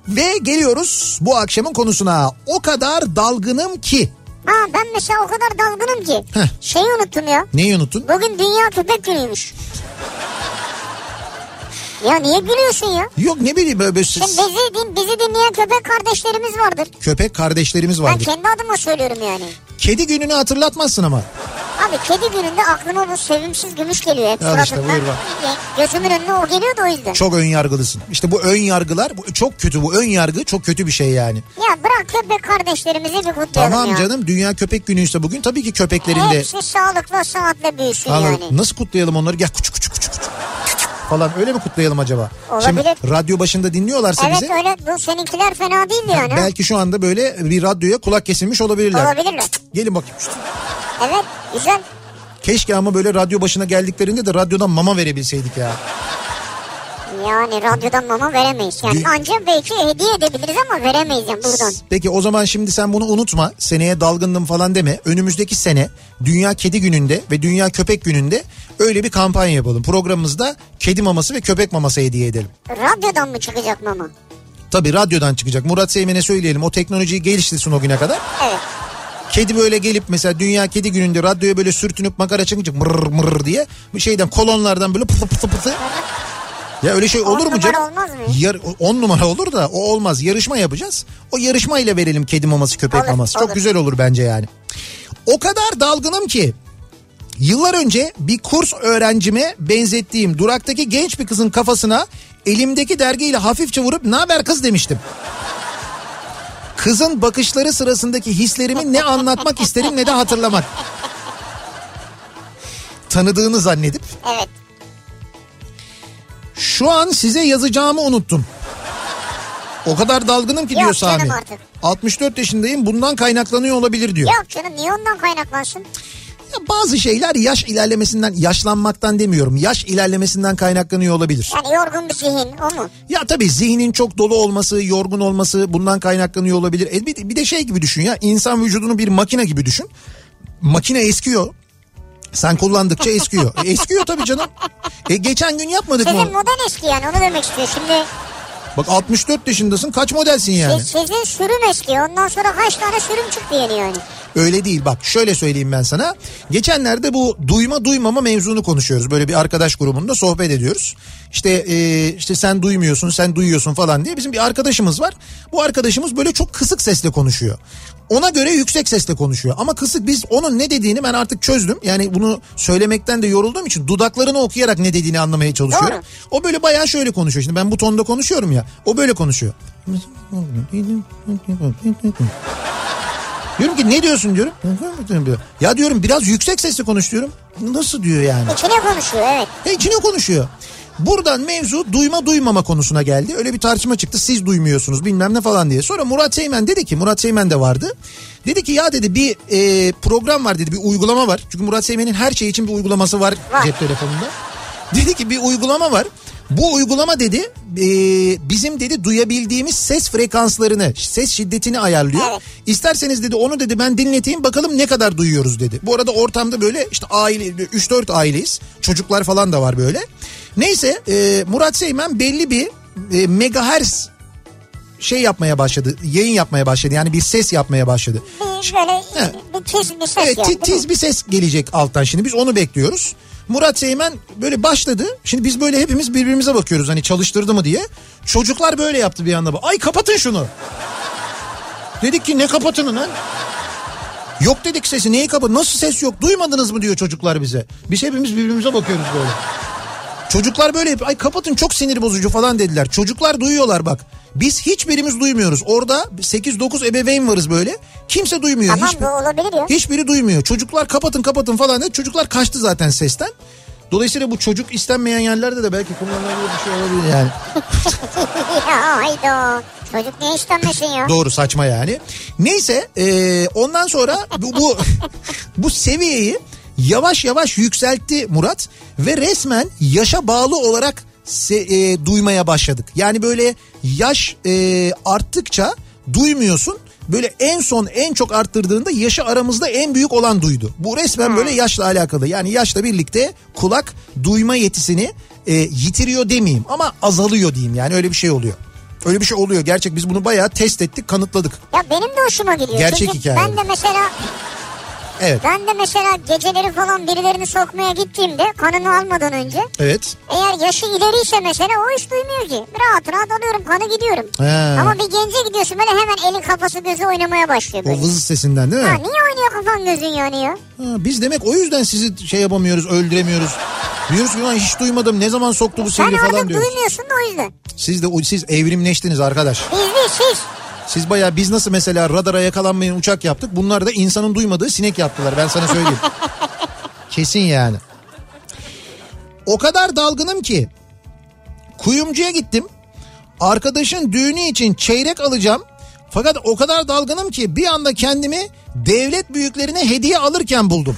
Ve geliyoruz bu akşamın konusuna. O kadar dalgınım ki. Ha ben mesela o kadar dalgınım ki. Heh. Şeyi unuttum ya. Neyi unuttun? Bugün Dünya Köpek Günü'ymüş. Ya niye gülüyorsun ya? Yok ne bileyim böyle Şimdi bizi, din, bizi dinleyen köpek kardeşlerimiz vardır. köpek kardeşlerimiz Ben vardır. kendi adıma söylüyorum yani. Kedi gününü hatırlatmazsın ama. Abi kedi gününde aklıma bu sevimsiz gümüş geliyor hep Al işte, buyur bak. Ya, Gözümün önüne o geliyor da o yüzden. Çok ön yargılısın. İşte bu ön yargılar bu çok kötü bu ön yargı çok kötü bir şey yani. Ya bırak köpek kardeşlerimizi bir kutlayalım Tamam ya. canım Dünya Köpek Günü ise bugün tabii ki köpeklerin de Hepsi sağlıkla saatle büyüsün Anladım. yani. Nasıl kutlayalım onları? Gel küçük küçük küçük küçük falan öyle mi kutlayalım acaba? Olabilir. Şimdi radyo başında dinliyorlarsa Evet bizi öyle bu seninkiler fena değildi yani. belki şu anda böyle bir radyoya kulak kesilmiş olabilirler. Olabilirler. Gelin bakayım. Evet güzel. Keşke ama böyle radyo başına geldiklerinde de radyodan mama verebilseydik ya. Yani radyodan mama veremeyiz. Yani ancak belki hediye edebiliriz ama veremeyiz yani buradan. Peki o zaman şimdi sen bunu unutma. Seneye dalgındım falan deme. Önümüzdeki sene Dünya Kedi Günü'nde ve Dünya Köpek Günü'nde öyle bir kampanya yapalım. Programımızda kedi maması ve köpek maması hediye edelim. Radyodan mı çıkacak mama? Tabii radyodan çıkacak. Murat Seymen'e söyleyelim. O teknolojiyi geliştirsin o güne kadar. Evet. Kedi böyle gelip mesela Dünya Kedi Günü'nde radyoya böyle sürtünüp makara çıkınca mırr mırr diye bir şeyden kolonlardan böyle pıtı pıtı pıtı. Ya öyle şey On olur mu numara canım? olmaz mı? Yar, on numara olur da o olmaz. Yarışma yapacağız. O yarışmayla verelim kedi maması köpek Olur, maması. Çok olur. güzel olur bence yani. O kadar dalgınım ki yıllar önce bir kurs öğrencime benzettiğim duraktaki genç bir kızın kafasına elimdeki dergiyle hafifçe vurup ne haber kız demiştim. Kızın bakışları sırasındaki hislerimi ne anlatmak isterim ne de hatırlamak. Tanıdığını zannedip Evet. Şu an size yazacağımı unuttum. O kadar dalgınım ki Yok diyor canım Sami. artık. 64 yaşındayım bundan kaynaklanıyor olabilir diyor. Yok canım niye ondan kaynaklansın? Ya bazı şeyler yaş ilerlemesinden yaşlanmaktan demiyorum. Yaş ilerlemesinden kaynaklanıyor olabilir. Yani yorgun bir zihin o mu? Ya tabii zihnin çok dolu olması, yorgun olması bundan kaynaklanıyor olabilir. E bir, bir de şey gibi düşün ya insan vücudunu bir makine gibi düşün. Makine eskiyor. Sen kullandıkça eskiyor. E, eskiyor tabii canım. E geçen gün yapmadık mı? Sizin model eski yani onu demek istiyor. Şimdi Bak 64 yaşındasın kaç modelsin yani? siz- sizin sürüm eski ondan sonra kaç tane sürüm çıktı yeni yani. Öyle değil bak şöyle söyleyeyim ben sana. Geçenlerde bu duyma duymama mevzunu konuşuyoruz. Böyle bir arkadaş grubunda sohbet ediyoruz. İşte e, işte sen duymuyorsun sen duyuyorsun falan diye bizim bir arkadaşımız var. Bu arkadaşımız böyle çok kısık sesle konuşuyor. Ona göre yüksek sesle konuşuyor. Ama kısık biz onun ne dediğini ben artık çözdüm. Yani bunu söylemekten de yorulduğum için dudaklarını okuyarak ne dediğini anlamaya çalışıyorum. Doğru. O böyle bayağı şöyle konuşuyor. Şimdi ben bu tonda konuşuyorum ya. O böyle konuşuyor. Diyorum ki ne diyorsun diyorum. Ya diyorum biraz yüksek sesle konuş diyorum. Nasıl diyor yani? İçine konuşuyor evet. Ya içine konuşuyor. Buradan mevzu duyma duymama konusuna geldi. Öyle bir tartışma çıktı. Siz duymuyorsunuz bilmem ne falan diye. Sonra Murat Seymen dedi ki Murat Seymen de vardı. Dedi ki ya dedi bir e, program var dedi bir uygulama var. Çünkü Murat Seymen'in her şey için bir uygulaması var, Var. cep telefonunda. Dedi ki bir uygulama var. Bu uygulama dedi e, bizim dedi duyabildiğimiz ses frekanslarını, ses şiddetini ayarlıyor. Evet. İsterseniz dedi onu dedi ben dinleteyim bakalım ne kadar duyuyoruz dedi. Bu arada ortamda böyle işte aile 3-4 aileyiz. Çocuklar falan da var böyle. Neyse e, Murat Seymen belli bir e, megahertz şey yapmaya başladı. Yayın yapmaya başladı. Yani bir ses yapmaya başladı. Bir böyle bir tiz bir ses Evet yani. ti- değil mi? tiz bir ses gelecek alttan şimdi biz onu bekliyoruz. Murat Seymen böyle başladı. Şimdi biz böyle hepimiz birbirimize bakıyoruz hani çalıştırdı mı diye. Çocuklar böyle yaptı bir anda. Ay kapatın şunu. Dedik ki ne kapatını lan? Yok dedik sesi neyi kapat? Nasıl ses yok? Duymadınız mı diyor çocuklar bize. Biz hepimiz birbirimize bakıyoruz böyle. Çocuklar böyle yapıyor. Ay kapatın çok sinir bozucu falan dediler. Çocuklar duyuyorlar bak. Biz hiçbirimiz duymuyoruz. Orada 8-9 ebeveyn varız böyle. Kimse duymuyor. Tamam Hiçbir- bu olabilir ya. Hiçbiri duymuyor. Çocuklar kapatın kapatın falan dedi. Çocuklar kaçtı zaten sesten. Dolayısıyla bu çocuk istenmeyen yerlerde de belki kullanılabilir bir şey olabilir yani. ya hayda. Çocuk ne istenmesin ya. Doğru saçma yani. Neyse e, ondan sonra bu, bu, bu seviyeyi yavaş yavaş yükseltti Murat. Ve resmen yaşa bağlı olarak se- e, duymaya başladık. Yani böyle yaş e, arttıkça duymuyorsun. Böyle en son en çok arttırdığında yaşı aramızda en büyük olan duydu. Bu resmen böyle yaşla alakalı. Yani yaşla birlikte kulak duyma yetisini e, yitiriyor demeyeyim ama azalıyor diyeyim. Yani öyle bir şey oluyor. Öyle bir şey oluyor. Gerçek biz bunu bayağı test ettik, kanıtladık. Ya benim de hoşuma gidiyor. Gerçek Çünkü hikaye. Ben de mesela Evet. ben de mesela geceleri falan birilerini sokmaya gittiğimde kanını almadan önce Evet. eğer yaşı ileriyse mesela o hiç duymuyor ki. Rahat rahat alıyorum kanı gidiyorum. He. Ama bir gence gidiyorsun böyle hemen eli kafası gözü oynamaya başlıyor O böyle. vız sesinden değil mi? Ha, niye oynuyor kafan gözün yani ya? Ha, biz demek o yüzden sizi şey yapamıyoruz, öldüremiyoruz. Diyoruz ki "Ulan hiç duymadım. Ne zaman soktu bu Sen sivri orada falan diyoruz. duymuyorsun da o yüzden. Siz de o- siz evrimleştiniz arkadaş. Biz değil siz. Siz bayağı biz nasıl mesela radara yakalanmayan uçak yaptık. Bunlar da insanın duymadığı sinek yaptılar. Ben sana söyleyeyim. Kesin yani. O kadar dalgınım ki kuyumcuya gittim. Arkadaşın düğünü için çeyrek alacağım. Fakat o kadar dalgınım ki bir anda kendimi devlet büyüklerine hediye alırken buldum.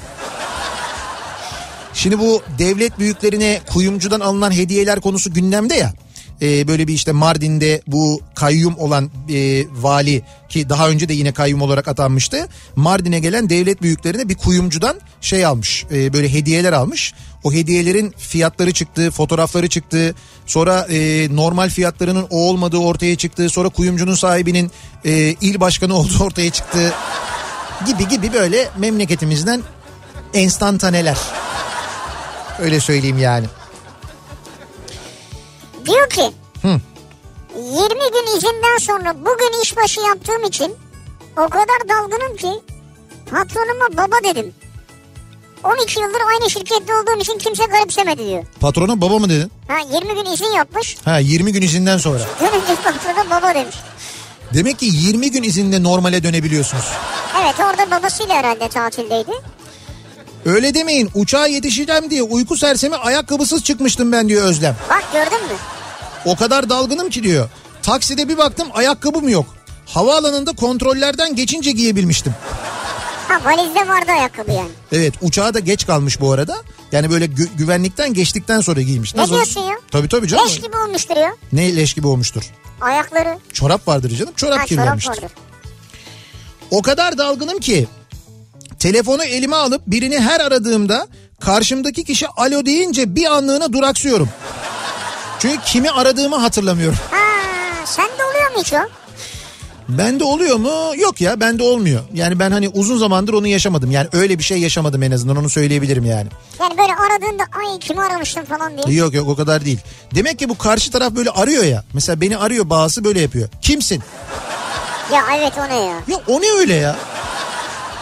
Şimdi bu devlet büyüklerine kuyumcudan alınan hediyeler konusu gündemde ya. Ee, böyle bir işte Mardin'de bu kayyum olan e, vali ki daha önce de yine kayyum olarak atanmıştı. Mardin'e gelen devlet büyüklerine bir kuyumcudan şey almış e, böyle hediyeler almış. O hediyelerin fiyatları çıktı fotoğrafları çıktı sonra e, normal fiyatlarının o olmadığı ortaya çıktı. Sonra kuyumcunun sahibinin e, il başkanı olduğu ortaya çıktı gibi gibi böyle memleketimizden enstantaneler. Öyle söyleyeyim yani. Diyor ki Hı. 20 gün izinden sonra bugün işbaşı yaptığım için o kadar dalgınım ki patronuma baba dedim. 12 yıldır aynı şirkette olduğum için kimse garipsemedi diyor. Patrona baba mı dedin? Ha 20 gün izin yapmış. Ha 20 gün izinden sonra. Dönünce patrona baba demiş. Demek ki 20 gün izinde normale dönebiliyorsunuz. Evet orada babasıyla herhalde tatildeydi. Öyle demeyin uçağa yetişeceğim diye uyku sersemi ayakkabısız çıkmıştım ben diyor Özlem. Bak gördün mü? O kadar dalgınım ki diyor. Takside bir baktım ayakkabım yok. Havaalanında kontrollerden geçince giyebilmiştim. Ha valizde vardı ayakkabı yani. Evet uçağa da geç kalmış bu arada. Yani böyle gü- güvenlikten geçtikten sonra giymiş. Ne diyorsun ya? Tabii tabii canım. Leş gibi olmuştur ya. Ne leş gibi olmuştur. Ayakları. Çorap vardır canım. Çorap Ha çorap kirlenmiştir. vardır. O kadar dalgınım ki telefonu elime alıp birini her aradığımda karşımdaki kişi alo deyince bir anlığına duraksıyorum. Çünkü kimi aradığımı hatırlamıyorum. Ha sende oluyor mu hiç o? Bende oluyor mu? Yok ya bende olmuyor. Yani ben hani uzun zamandır onu yaşamadım. Yani öyle bir şey yaşamadım en azından onu söyleyebilirim yani. Yani böyle aradığında ay kimi aramıştım falan diye. Yok yok o kadar değil. Demek ki bu karşı taraf böyle arıyor ya. Mesela beni arıyor bazısı böyle yapıyor. Kimsin? Ya evet o ne ya? Ya o ne öyle ya?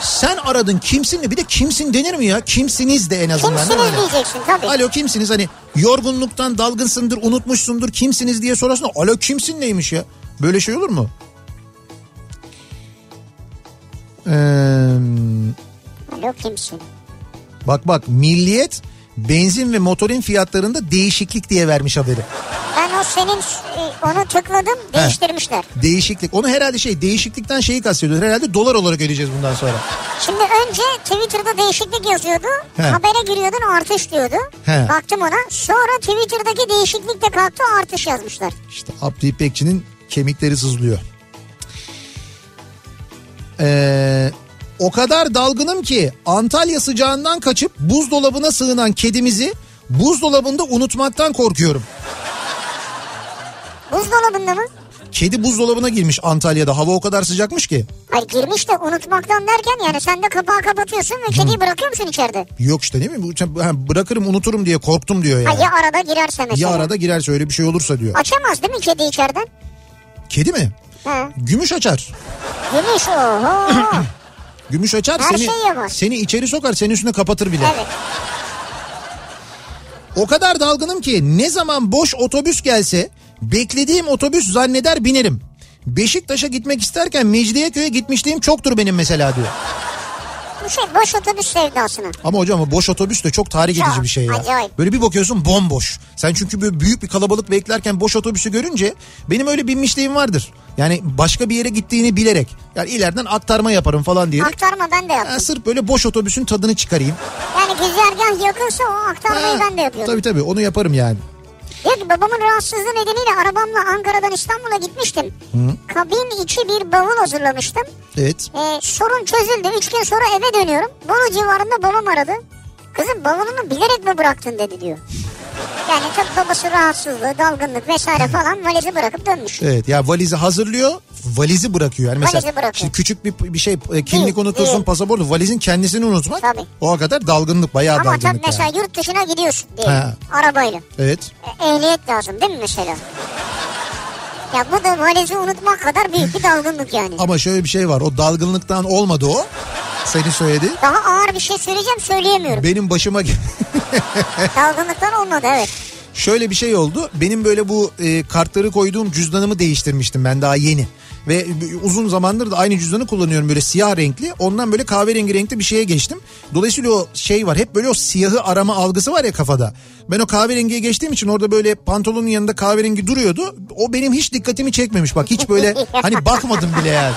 Sen aradın kimsin mi? Bir de kimsin denir mi ya? Kimsiniz de en azından. Kimsiniz Hani, diyeceksin tabii. Alo kimsiniz? Hani yorgunluktan dalgınsındır, unutmuşsundur. Kimsiniz diye sorarsın. Alo kimsin neymiş ya? Böyle şey olur mu? Ee, Alo kimsin? bak bak milliyet benzin ve motorin fiyatlarında değişiklik diye vermiş haberi. Ben o senin e, onu tıkladım değiştirmişler. Değişiklik. Onu herhalde şey değişiklikten şeyi kastediyor. Herhalde dolar olarak ödeyeceğiz bundan sonra. Şimdi önce Twitter'da değişiklik yazıyordu. He. Habere giriyordun artış diyordu. He. Baktım ona. Sonra Twitter'daki değişiklik de kalktı artış yazmışlar. İşte Abdü İpekçi'nin kemikleri sızlıyor. Ee, o kadar dalgınım ki Antalya sıcağından kaçıp buzdolabına sığınan kedimizi buzdolabında unutmaktan korkuyorum. Buzdolabında mı? Kedi buzdolabına girmiş Antalya'da hava o kadar sıcakmış ki. Hayır girmiş de unutmaktan derken yani sen de kapağı kapatıyorsun ve kediyi bırakıyor musun içeride? Yok işte değil mi? Ha, Bırakırım unuturum diye korktum diyor Ha, yani. ya arada girerse mesela. Ya arada girerse öyle bir şey olursa diyor. Açamaz değil mi kedi içeriden? Kedi mi? Ha. Gümüş açar. Gümüş oho. Gümüş açar Her seni yapar. seni içeri sokar senin üstüne kapatır bile. evet. O kadar dalgınım ki ne zaman boş otobüs gelse beklediğim otobüs zanneder binerim. Beşiktaş'a gitmek isterken Mecidiyeköy'e gitmişliğim çoktur benim mesela diyor. Şey boş otobüs sevdasına. Ama hocam boş otobüs de çok tarih edici bir şey ya. acayip. Böyle bir bakıyorsun bomboş. Sen çünkü böyle büyük bir kalabalık beklerken boş otobüsü görünce benim öyle binmişliğim vardır. Yani başka bir yere gittiğini bilerek. Yani ileriden aktarma yaparım falan diyerek. Aktarma ben de yaptım. Ha, sırf böyle boş otobüsün tadını çıkarayım. Yani güzergah yakınsa o aktarmayı Ha, ben de yapıyorum. Tabii tabii onu yaparım yani. Diyor ki babamın rahatsızlığı nedeniyle arabamla Ankara'dan İstanbul'a gitmiştim. Kabin içi bir bavul hazırlamıştım. Evet. Ee, sorun çözüldü. Üç gün sonra eve dönüyorum. Bolu civarında babam aradı. Kızım bavulunu bilerek mi bıraktın dedi diyor. Yani tabii babası rahatsızlığı, dalgınlık vesaire falan valizi bırakıp dönmüş. Evet ya valizi hazırlıyor valizi bırakıyor. Yani mesela Valizi bırakıyor. şimdi küçük bir, bir şey e, kimlik unutursun değil. pasaportu valizin kendisini unutmak Tabii. o kadar dalgınlık bayağı Ama dalgınlık. tabii mesela yani. yurt dışına gidiyorsun diye arabayla. Evet E, ehliyet lazım değil mi mesela? Ya bu da valizi unutmak kadar büyük bir dalgınlık yani. ama şöyle bir şey var o dalgınlıktan olmadı o seni söyledi. Daha ağır bir şey söyleyeceğim söyleyemiyorum. Benim başıma Dalgınlıktan olmadı evet. şöyle bir şey oldu. Benim böyle bu e, kartları koyduğum cüzdanımı değiştirmiştim ben daha yeni. Ve uzun zamandır da aynı cüzdanı kullanıyorum böyle siyah renkli. Ondan böyle kahverengi renkli bir şeye geçtim. Dolayısıyla o şey var hep böyle o siyahı arama algısı var ya kafada. Ben o kahverengiye geçtiğim için orada böyle pantolonun yanında kahverengi duruyordu. O benim hiç dikkatimi çekmemiş bak hiç böyle hani bakmadım bile yani.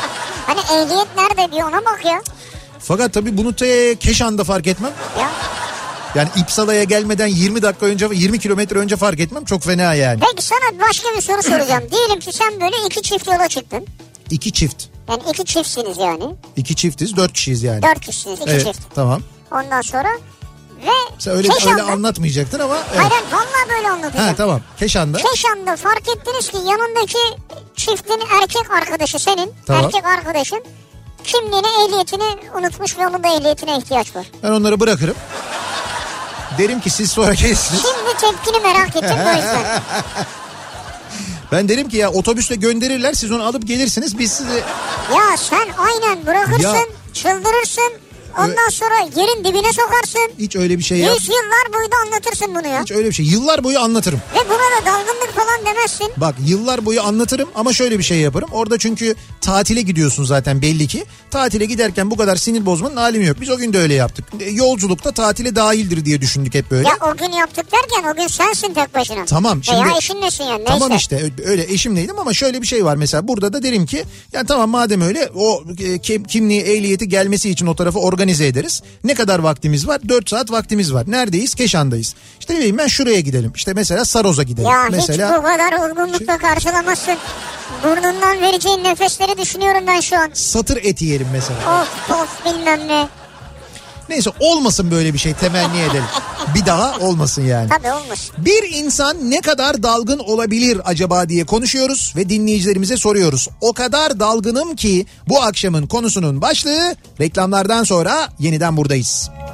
Hani ehliyet nerede bir ona bak ya. Fakat tabii bunu te Keşan'da fark etmem. Ya Yani İpsala'ya gelmeden 20 dakika önce 20 kilometre önce fark etmem çok fena yani. Peki sana başka bir soru soracağım. Diyelim ki sen böyle iki çift yola çıktın. İki çift. Yani iki çiftsiniz yani. İki çiftiz dört kişiyiz yani. Dört kişisiniz iki evet çift. tamam. Ondan sonra ve Sen öyle, Keşan'da... öyle anlatmayacaktın ama. Evet. Hayır vallahi böyle anlatacağım. Ha tamam. Keşan'da. Keşan'da fark ettiniz ki yanındaki çiftin erkek arkadaşı senin. Tamam. Erkek arkadaşın kimliğini ehliyetini unutmuş ve onun da ehliyetine ihtiyaç var. Ben onları bırakırım. Derim ki siz sonra gelirsiniz. Şimdi tepkini merak ettim o yüzden. Ben derim ki ya otobüsle gönderirler siz onu alıp gelirsiniz biz sizi... Ya sen aynen bırakırsın, Ya. çıldırırsın. Ondan sonra yerin dibine sokarsın. Hiç öyle bir şey yap. Yüz yıllar boyu da anlatırsın bunu ya. Hiç öyle bir şey. Yıllar boyu anlatırım. Ve buna da dalgınlık falan demezsin. Bak yıllar boyu anlatırım ama şöyle bir şey yaparım. Orada çünkü tatile gidiyorsun zaten belli ki. Tatile giderken bu kadar sinir bozmanın alemi yok. Biz o gün de öyle yaptık. E, Yolculukta tatile dahildir diye düşündük hep böyle. Ya o gün yaptık derken o gün sensin tek başına. Tamam, şimdi- Veya eşinlesin yani neyse. Tamam işte öyle eşimleydim ama şöyle bir şey var mesela burada da derim ki yani tamam madem öyle o e, kim- kimliği ehliyeti gelmesi için o tarafı organize ederiz. Ne kadar vaktimiz var? 4 saat vaktimiz var. Neredeyiz? Keşan'dayız. İşte ne bileyim ben şuraya gidelim. İşte mesela Saroz'a gidelim. Ya mesela hiç bu kadar olgunlukla karşılamazsın. Burnundan vereceğin nefesleri düşünüyorum ben şu an. satır eti yiyelim mesela. Of of bilmem ne. Neyse olmasın böyle bir şey temenni edelim. Bir daha olmasın yani. Tabii olmuş. Bir insan ne kadar dalgın olabilir acaba diye konuşuyoruz ve dinleyicilerimize soruyoruz. O kadar dalgınım ki bu akşamın konusunun başlığı reklamlardan sonra yeniden buradayız. Kafa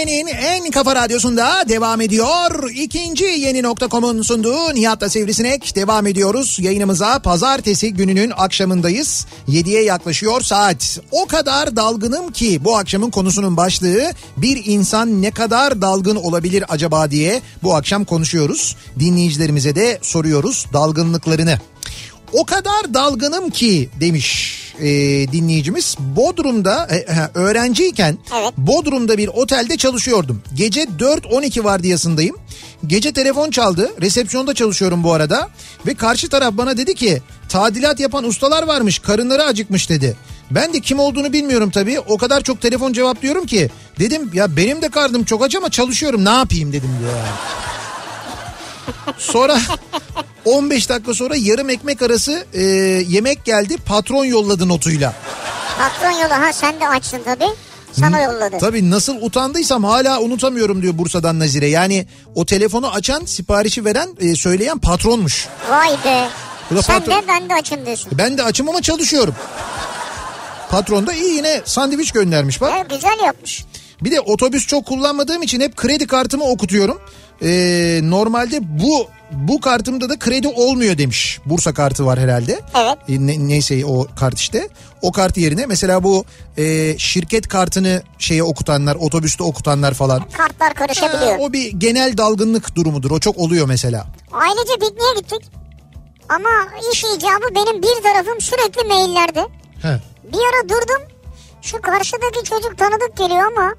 Türkiye'nin en kafa radyosunda devam ediyor. İkinci yeni nokta.com'un sunduğu Nihat'la Sivrisinek devam ediyoruz. Yayınımıza pazartesi gününün akşamındayız. 7'ye yaklaşıyor saat. O kadar dalgınım ki bu akşamın konusunun başlığı bir insan ne kadar dalgın olabilir acaba diye bu akşam konuşuyoruz. Dinleyicilerimize de soruyoruz dalgınlıklarını. O kadar dalgınım ki demiş e, dinleyicimiz. Bodrum'da e, e, öğrenciyken Evet. Bodrum'da bir otelde çalışıyordum. Gece 4-12 vardiyasındayım. Gece telefon çaldı. Resepsiyonda çalışıyorum bu arada. Ve karşı taraf bana dedi ki tadilat yapan ustalar varmış karınları acıkmış dedi. Ben de kim olduğunu bilmiyorum tabii. O kadar çok telefon cevaplıyorum ki. Dedim ya benim de karnım çok aç ama çalışıyorum ne yapayım dedim diyor. Sonra 15 dakika sonra yarım ekmek arası e, yemek geldi patron yolladı notuyla. Patron yolu ha sen de açsın tabii. Sana yolladı. Tabii nasıl utandıysam hala unutamıyorum diyor Bursa'dan Nazire. Yani o telefonu açan siparişi veren e, söyleyen patronmuş. Vay be. Sen patron- de ben de açım diyorsun. Ben de açım ama çalışıyorum. Patron da iyi yine sandviç göndermiş bak. Evet, güzel yapmış. Bir de otobüs çok kullanmadığım için hep kredi kartımı okutuyorum. Ee, normalde bu bu kartımda da kredi olmuyor demiş. Bursa kartı var herhalde. Evet. E, ne- neyse o kart işte. O kart yerine mesela bu e, şirket kartını şeye okutanlar, otobüste okutanlar falan. Kartlar Ha, karışabiliyor. o bir genel dalgınlık durumudur. O çok oluyor mesela. Ailece pikniğe gittik. Ama iş icabı benim bir tarafım sürekli maillerde. He. Bir ara durdum. Şu karşıdaki çocuk tanıdık geliyor ama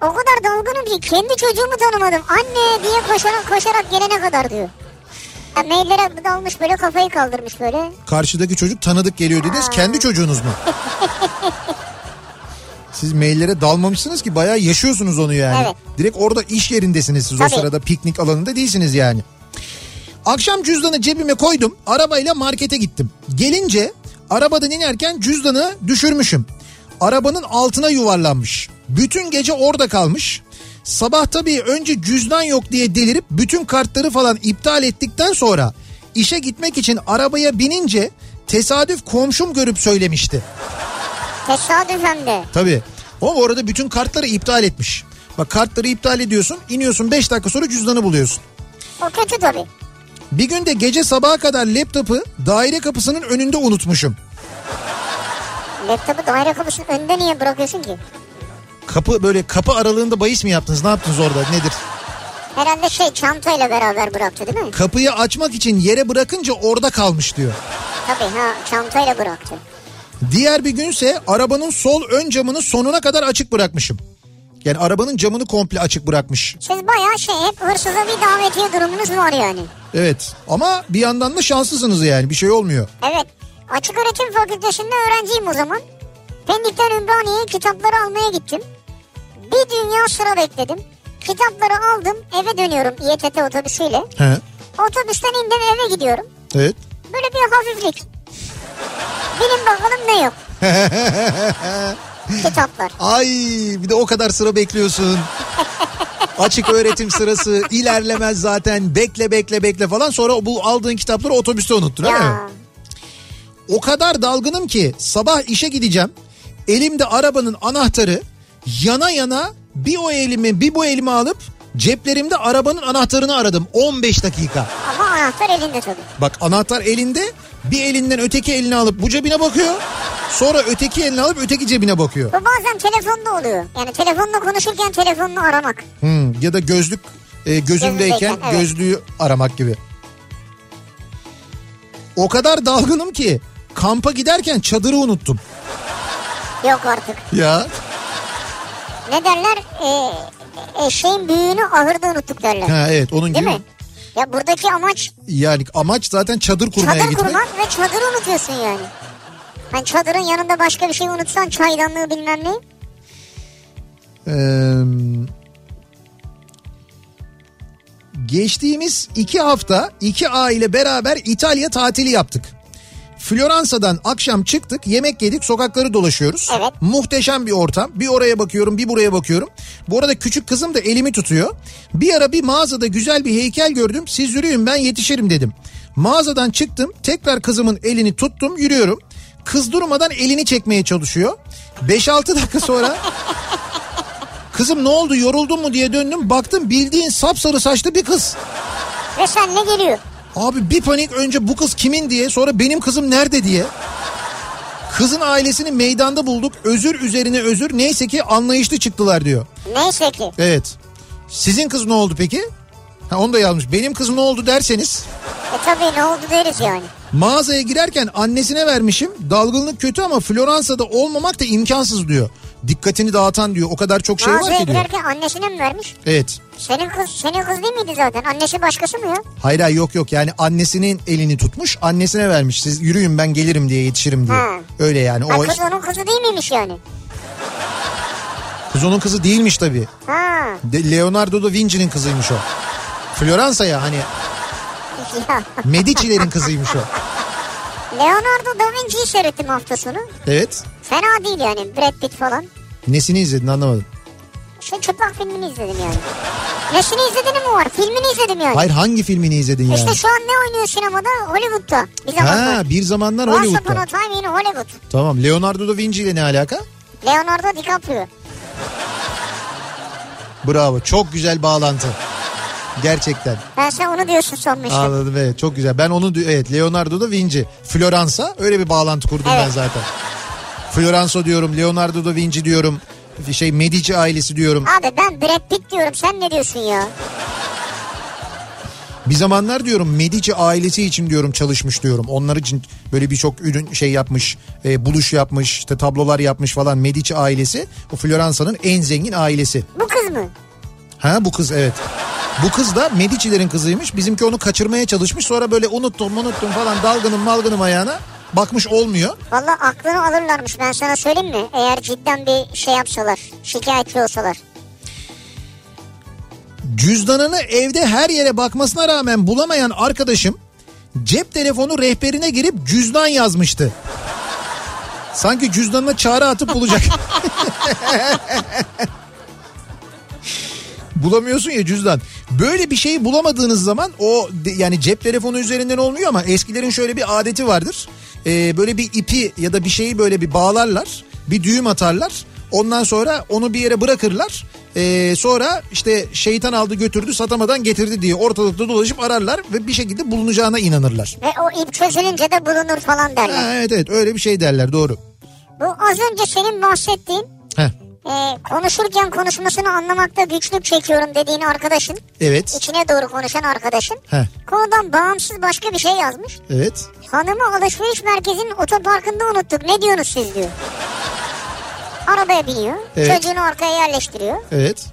o kadar dalgınım ki kendi çocuğumu tanımadım. Anne diye koşarak koşarak gelene kadar diyor. Ya maillere dalmış böyle kafayı kaldırmış böyle. Karşıdaki çocuk tanıdık geliyor dediniz. Kendi çocuğunuz mu? Siz maillere dalmamışsınız ki bayağı yaşıyorsunuz onu yani. Evet. Direkt orada iş yerindesiniz siz o Tabii. sırada piknik alanında değilsiniz yani. Akşam cüzdanı cebime koydum. Arabayla markete gittim. Gelince arabadan inerken cüzdanı düşürmüşüm. Arabanın altına yuvarlanmış. Bütün gece orada kalmış. Sabah tabii önce cüzdan yok diye delirip bütün kartları falan iptal ettikten sonra işe gitmek için arabaya binince tesadüf komşum görüp söylemişti. Tesadüfen de. Tabii. O orada bütün kartları iptal etmiş. Bak kartları iptal ediyorsun, iniyorsun 5 dakika sonra cüzdanı buluyorsun. O kötü tabii. Bir gün de gece sabaha kadar laptopu daire kapısının önünde unutmuşum. Laptopu daire kapısının önünde niye bırakıyorsun ki? Kapı böyle kapı aralığında bahis mi yaptınız? Ne yaptınız orada? Nedir? Herhalde şey çantayla beraber bıraktı değil mi? Kapıyı açmak için yere bırakınca orada kalmış diyor. Tabii ha çantayla bıraktı. Diğer bir günse arabanın sol ön camını sonuna kadar açık bırakmışım. Yani arabanın camını komple açık bırakmış. Siz bayağı şey hep hırsıza bir davetiye durumunuz var yani. Evet ama bir yandan da şanslısınız yani bir şey olmuyor. Evet. Açık öğretim fakültesinde öğrenciyim o zaman. Pendik'ten Ümraniye'ye kitapları almaya gittim. Bir dünya sıra bekledim. Kitapları aldım eve dönüyorum İETT otobüsüyle. He. Otobüsten indim eve gidiyorum. Evet. Böyle bir hafiflik. Bilin bakalım ne yok. Kitaplar. Ay bir de o kadar sıra bekliyorsun. Açık öğretim sırası ilerlemez zaten bekle bekle bekle falan sonra bu aldığın kitapları otobüste unuttun öyle mi? Ya. O kadar dalgınım ki sabah işe gideceğim. Elimde arabanın anahtarı yana yana bir o elimi bir bu elimi alıp ceplerimde arabanın anahtarını aradım 15 dakika. Ama anahtar elinde tabii. Bak anahtar elinde bir elinden öteki elini alıp bu cebine bakıyor. Sonra öteki elini alıp öteki cebine bakıyor. Bu bazen telefonda oluyor. Yani telefonla konuşurken telefonunu aramak. Hmm, ya da gözlük e, Gözündeyken, evet. gözlüğü aramak gibi. O kadar dalgınım ki kampa giderken çadırı unuttum. Yok artık. Ya ne derler e, eşeğin büyüğünü ahırda unuttuk derler. Ha evet onun Değil gibi. mi? Ya buradaki amaç Yani amaç zaten çadır kurmaya çadır gitmek. kurmak ve çadırı unutuyorsun yani. Hani çadırın yanında başka bir şey unutsan çaydanlığı bilmem ne. Ee, geçtiğimiz iki hafta iki aile beraber İtalya tatili yaptık. Floransa'dan akşam çıktık yemek yedik sokakları dolaşıyoruz. Evet. Muhteşem bir ortam. Bir oraya bakıyorum bir buraya bakıyorum. Bu arada küçük kızım da elimi tutuyor. Bir ara bir mağazada güzel bir heykel gördüm. Siz yürüyün ben yetişirim dedim. Mağazadan çıktım tekrar kızımın elini tuttum yürüyorum. Kız durmadan elini çekmeye çalışıyor. 5-6 dakika sonra Kızım ne oldu yoruldun mu diye döndüm baktım bildiğin sapsarı saçlı bir kız. Ve senle geliyor. Abi bir panik önce bu kız kimin diye sonra benim kızım nerede diye. Kızın ailesini meydanda bulduk özür üzerine özür neyse ki anlayışlı çıktılar diyor. Neyse ki. Evet. Sizin kız ne oldu peki? Ha onu da yazmış. Benim kız ne oldu derseniz E tabii ne oldu deriz yani. mağazaya girerken annesine vermişim. Dalgınlık kötü ama Floransa'da olmamak da imkansız diyor. Dikkatini dağıtan diyor. O kadar çok şey var Mağazaya ki diyor. girerken annesine mi vermiş? Evet. Senin kız senin kız değil miydi zaten? Annesi başkası mı ya? Hayır hayır yok yok yani annesinin elini tutmuş annesine vermiş siz yürüyün ben gelirim diye yetişirim diye. Ha. Öyle yani Ha, o kız onun kızı değil miymiş yani? kız onun kızı değilmiş tabii. Ha. De, Leonardo da Vinci'nin kızıymış o. Floransa ya hani. Medici'lerin kızıymış o. Leonardo da Vinci'yi seyrettim hafta sonu. Evet. Fena değil yani Brad Pitt falan. Nesini izledin anlamadım. Şey çıplak filmini izledim yani. Nesini izledin mi var? Filmini izledim yani. Hayır hangi filmini izledin yani? İşte şu an ne oynuyor sinemada? Hollywood'da. Bir zamanlar. Ha bir zamanlar Once Upon Hollywood'da. a Time in Hollywood. Tamam Leonardo da Vinci ile ne alaka? Leonardo DiCaprio. Bravo çok güzel bağlantı. Gerçekten. Ben sen onu diyorsun sanmıştım. Anladım evet çok güzel. Ben onu evet Leonardo da Vinci. Floransa öyle bir bağlantı kurdum Evet. ben zaten. Floransa diyorum, Leonardo da Vinci diyorum. Şey Medici ailesi diyorum. Abi ben Brad Pitt diyorum sen ne diyorsun ya? Bir zamanlar diyorum Medici ailesi için diyorum çalışmış diyorum. Onlar için böyle birçok ürün şey yapmış, e, buluş yapmış, işte tablolar yapmış falan. Medici ailesi o Floransa'nın en zengin ailesi. Bu kız mı? Ha bu kız evet. Bu kız da Medici'lerin kızıymış. Bizimki onu kaçırmaya çalışmış. Sonra böyle unuttum unuttum falan dalgınım malgınım ayağına. Bakmış olmuyor. Valla aklını alırlarmış ben sana söyleyeyim mi? Eğer cidden bir şey yapsalar, şikayetçi olsalar. Cüzdanını evde her yere bakmasına rağmen bulamayan arkadaşım cep telefonu rehberine girip cüzdan yazmıştı. Sanki cüzdanına çağrı atıp bulacak. Bulamıyorsun ya cüzdan. Böyle bir şeyi bulamadığınız zaman o yani cep telefonu üzerinden olmuyor ama eskilerin şöyle bir adeti vardır. Ee, böyle bir ipi ya da bir şeyi böyle bir bağlarlar. Bir düğüm atarlar. Ondan sonra onu bir yere bırakırlar. Ee, sonra işte şeytan aldı götürdü satamadan getirdi diye ortalıkta dolaşıp ararlar ve bir şekilde bulunacağına inanırlar. Ve o ip çözülünce de bulunur falan derler. Ha, evet evet öyle bir şey derler doğru. Bu az önce senin bahsettiğin Heh, e, konuşurken konuşmasını anlamakta güçlük çekiyorum dediğin arkadaşın. evet içine doğru konuşan arkadaşın. Heh. Konudan bağımsız başka bir şey yazmış. evet Hanımı alışveriş merkezinin otoparkında unuttuk. Ne diyorsunuz siz diyor. Arabaya biniyor. Evet. Çocuğunu arkaya yerleştiriyor. evet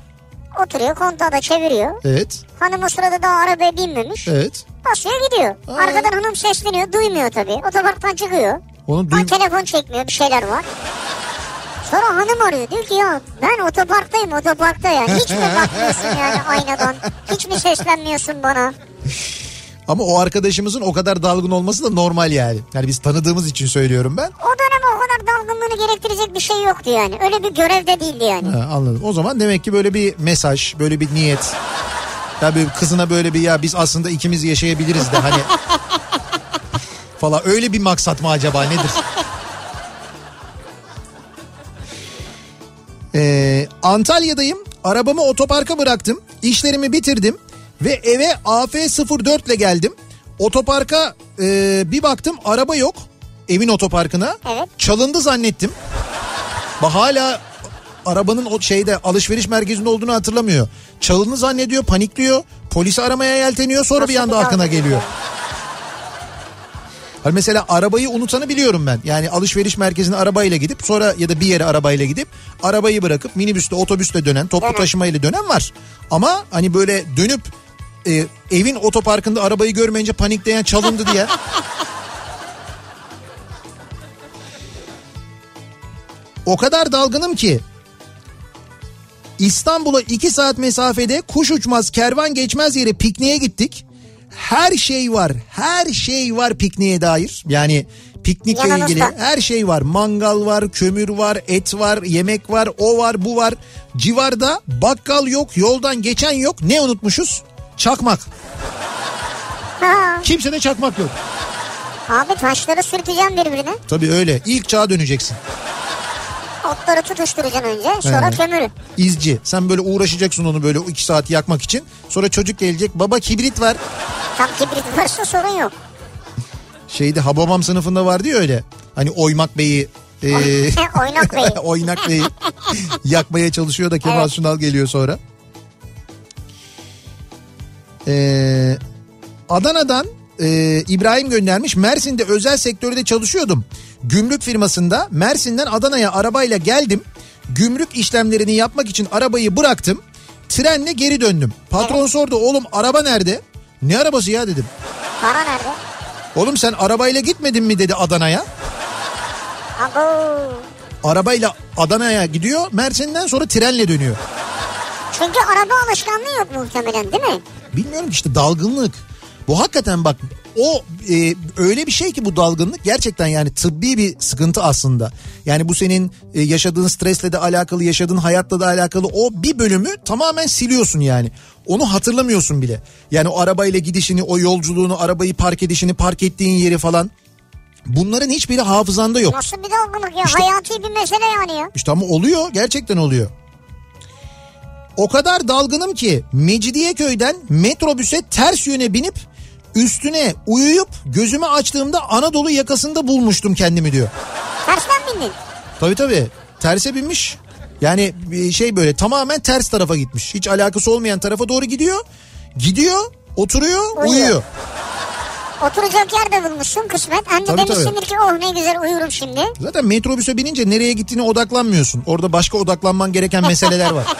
Oturuyor kontağı da çeviriyor. evet Hanım o sırada daha arabaya binmemiş. evet. Basıyor gidiyor. Aa. Arkadan hanım sesleniyor. Duymuyor tabii. Otoparktan çıkıyor. Onu Ha, duy telefon çekmiyor bir şeyler var. Sonra hanım arıyor diyor ki ya ben otoparktayım otoparkta ya. Hiç mi bakmıyorsun yani aynadan? Hiç mi seslenmiyorsun bana? Ama o arkadaşımızın o kadar dalgın olması da normal yani. Yani biz tanıdığımız için söylüyorum ben. O dönem o kadar dalgınlığını gerektirecek bir şey yoktu yani. Öyle bir görevde değildi yani. Ha, anladım. O zaman demek ki böyle bir mesaj, böyle bir niyet. Ya kızına böyle bir ya biz aslında ikimiz yaşayabiliriz de hani falan öyle bir maksat mı acaba nedir? Ee, Antalya'dayım. Arabamı otoparka bıraktım. İşlerimi bitirdim ve eve AF04 ile geldim. Otoparka e, bir baktım araba yok. Evin otoparkına. Evet. Çalındı zannettim. Bak hala arabanın o şeyde alışveriş merkezinde olduğunu hatırlamıyor. Çalını zannediyor, panikliyor. Polisi aramaya yelteniyor sonra bir Nasıl anda bir aklına dalgınlık geliyor. Hani mesela arabayı unutanı biliyorum ben. Yani alışveriş merkezine arabayla gidip sonra ya da bir yere arabayla gidip arabayı bırakıp minibüste otobüste dönen toplu Dönen. taşımayla dönen var. Ama hani böyle dönüp e, evin otoparkında arabayı görmeyince panikleyen çalındı diye. O kadar dalgınım ki İstanbul'a iki saat mesafede kuş uçmaz kervan geçmez yere pikniğe gittik. Her şey var. Her şey var pikniğe dair. Yani piknikle Yanınızda. ilgili her şey var. Mangal var, kömür var, et var, yemek var, o var, bu var. Civarda bakkal yok, yoldan geçen yok. Ne unutmuşuz? Çakmak. Ha, Kimsede çakmak yok. abi taşları sürteceğim birbirine. Tabii öyle. İlk çağa döneceksin. Otları tutuşturacaksın önce sonra He. kömürü. İzci. Sen böyle uğraşacaksın onu böyle iki saat yakmak için. Sonra çocuk gelecek. Baba kibrit var. Tam kibrit varsa sorun yok. Şeyde Hababam sınıfında vardı ya öyle. Hani Oymak Bey'i e, Oynak Bey. Oynak Bey'i yakmaya çalışıyor da Kemal Evet. Sunal geliyor sonra. Ee, Adana'dan e, İbrahim göndermiş. Mersin'de özel sektörde çalışıyordum. Gümrük firmasında Mersin'den Adana'ya arabayla geldim. Gümrük işlemlerini yapmak için arabayı bıraktım. Trenle geri döndüm. Patron sordu oğlum araba nerede? Ne arabası ya dedim. Para nerede? Oğlum sen arabayla gitmedin mi dedi Adana'ya. Abo. Arabayla Adana'ya gidiyor. Mersin'den sonra trenle dönüyor. Çünkü araba alışkanlığı yok muhtemelen değil mi? Bilmiyorum işte dalgınlık. Bu hakikaten bak o e, öyle bir şey ki bu dalgınlık gerçekten yani tıbbi bir sıkıntı aslında. Yani bu senin e, yaşadığın stresle de alakalı, yaşadığın hayatla da alakalı o bir bölümü tamamen siliyorsun yani. Onu hatırlamıyorsun bile. Yani o arabayla gidişini, o yolculuğunu, arabayı park edişini, park ettiğin yeri falan. Bunların hiçbiri hafızanda yok. Nasıl bir dalgınlık ya? İşte- Hayati bir mesele yani ya. İşte ama oluyor gerçekten oluyor. O kadar dalgınım ki Mecidiyeköy'den metrobüse ters yöne binip üstüne uyuyup gözümü açtığımda Anadolu yakasında bulmuştum kendimi diyor. Tersten bindin. Tabii tabii terse binmiş. Yani şey böyle tamamen ters tarafa gitmiş. Hiç alakası olmayan tarafa doğru gidiyor. Gidiyor, oturuyor, Uyuyor. uyuyor. Oturacak yer de bulmuşsun kısmet. Hem de Tabii, demişsindir ki oh ne güzel uyurum şimdi. Zaten metrobüse binince nereye gittiğine odaklanmıyorsun. Orada başka odaklanman gereken meseleler var.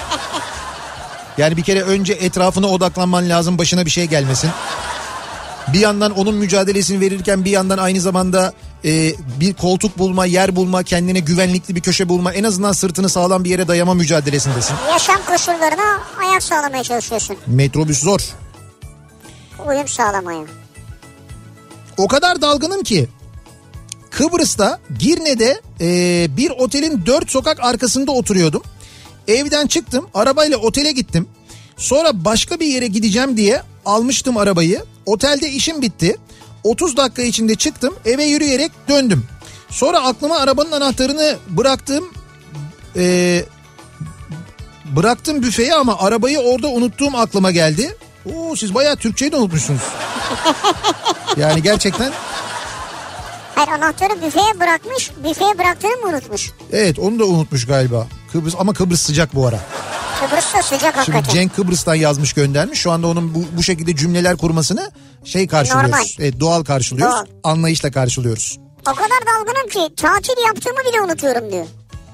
Yani bir kere önce etrafına odaklanman lazım başına bir şey gelmesin. Bir yandan onun mücadelesini verirken bir yandan aynı zamanda e, bir koltuk bulma, yer bulma, kendine güvenlikli bir köşe bulma, en azından sırtını sağlam bir yere dayama mücadelesindesin. Yaşam koşullarına ayak sağlamaya çalışıyorsun. Metrobüs zor. Uyum sağlamaya. O kadar dalgınım ki Kıbrıs'ta Girne'de e, bir otelin dört sokak arkasında oturuyordum. Evden çıktım arabayla otele gittim. Sonra başka bir yere gideceğim diye almıştım arabayı. Otelde işim bitti. 30 dakika içinde çıktım eve yürüyerek döndüm. Sonra aklıma arabanın anahtarını bıraktım. E, bıraktım büfeye ama arabayı orada unuttuğum aklıma geldi. Oo siz bayağı Türkçeyi de unutmuşsunuz. Yani gerçekten Hayır anahtarı büfeye bırakmış. Büfeye bıraktığını mı unutmuş? evet onu da unutmuş galiba. Kıbrıs ama Kıbrıs sıcak bu ara. Kıbrıs'ta sıcak Şimdi hakikaten. Cenk Kıbrıs'tan yazmış göndermiş. Şu anda onun bu, bu şekilde cümleler kurmasını şey karşılıyoruz. Normal. Evet doğal karşılıyoruz. Doğal. Anlayışla karşılıyoruz. O kadar dalgınım ki tatil yaptığımı bile unutuyorum diyor.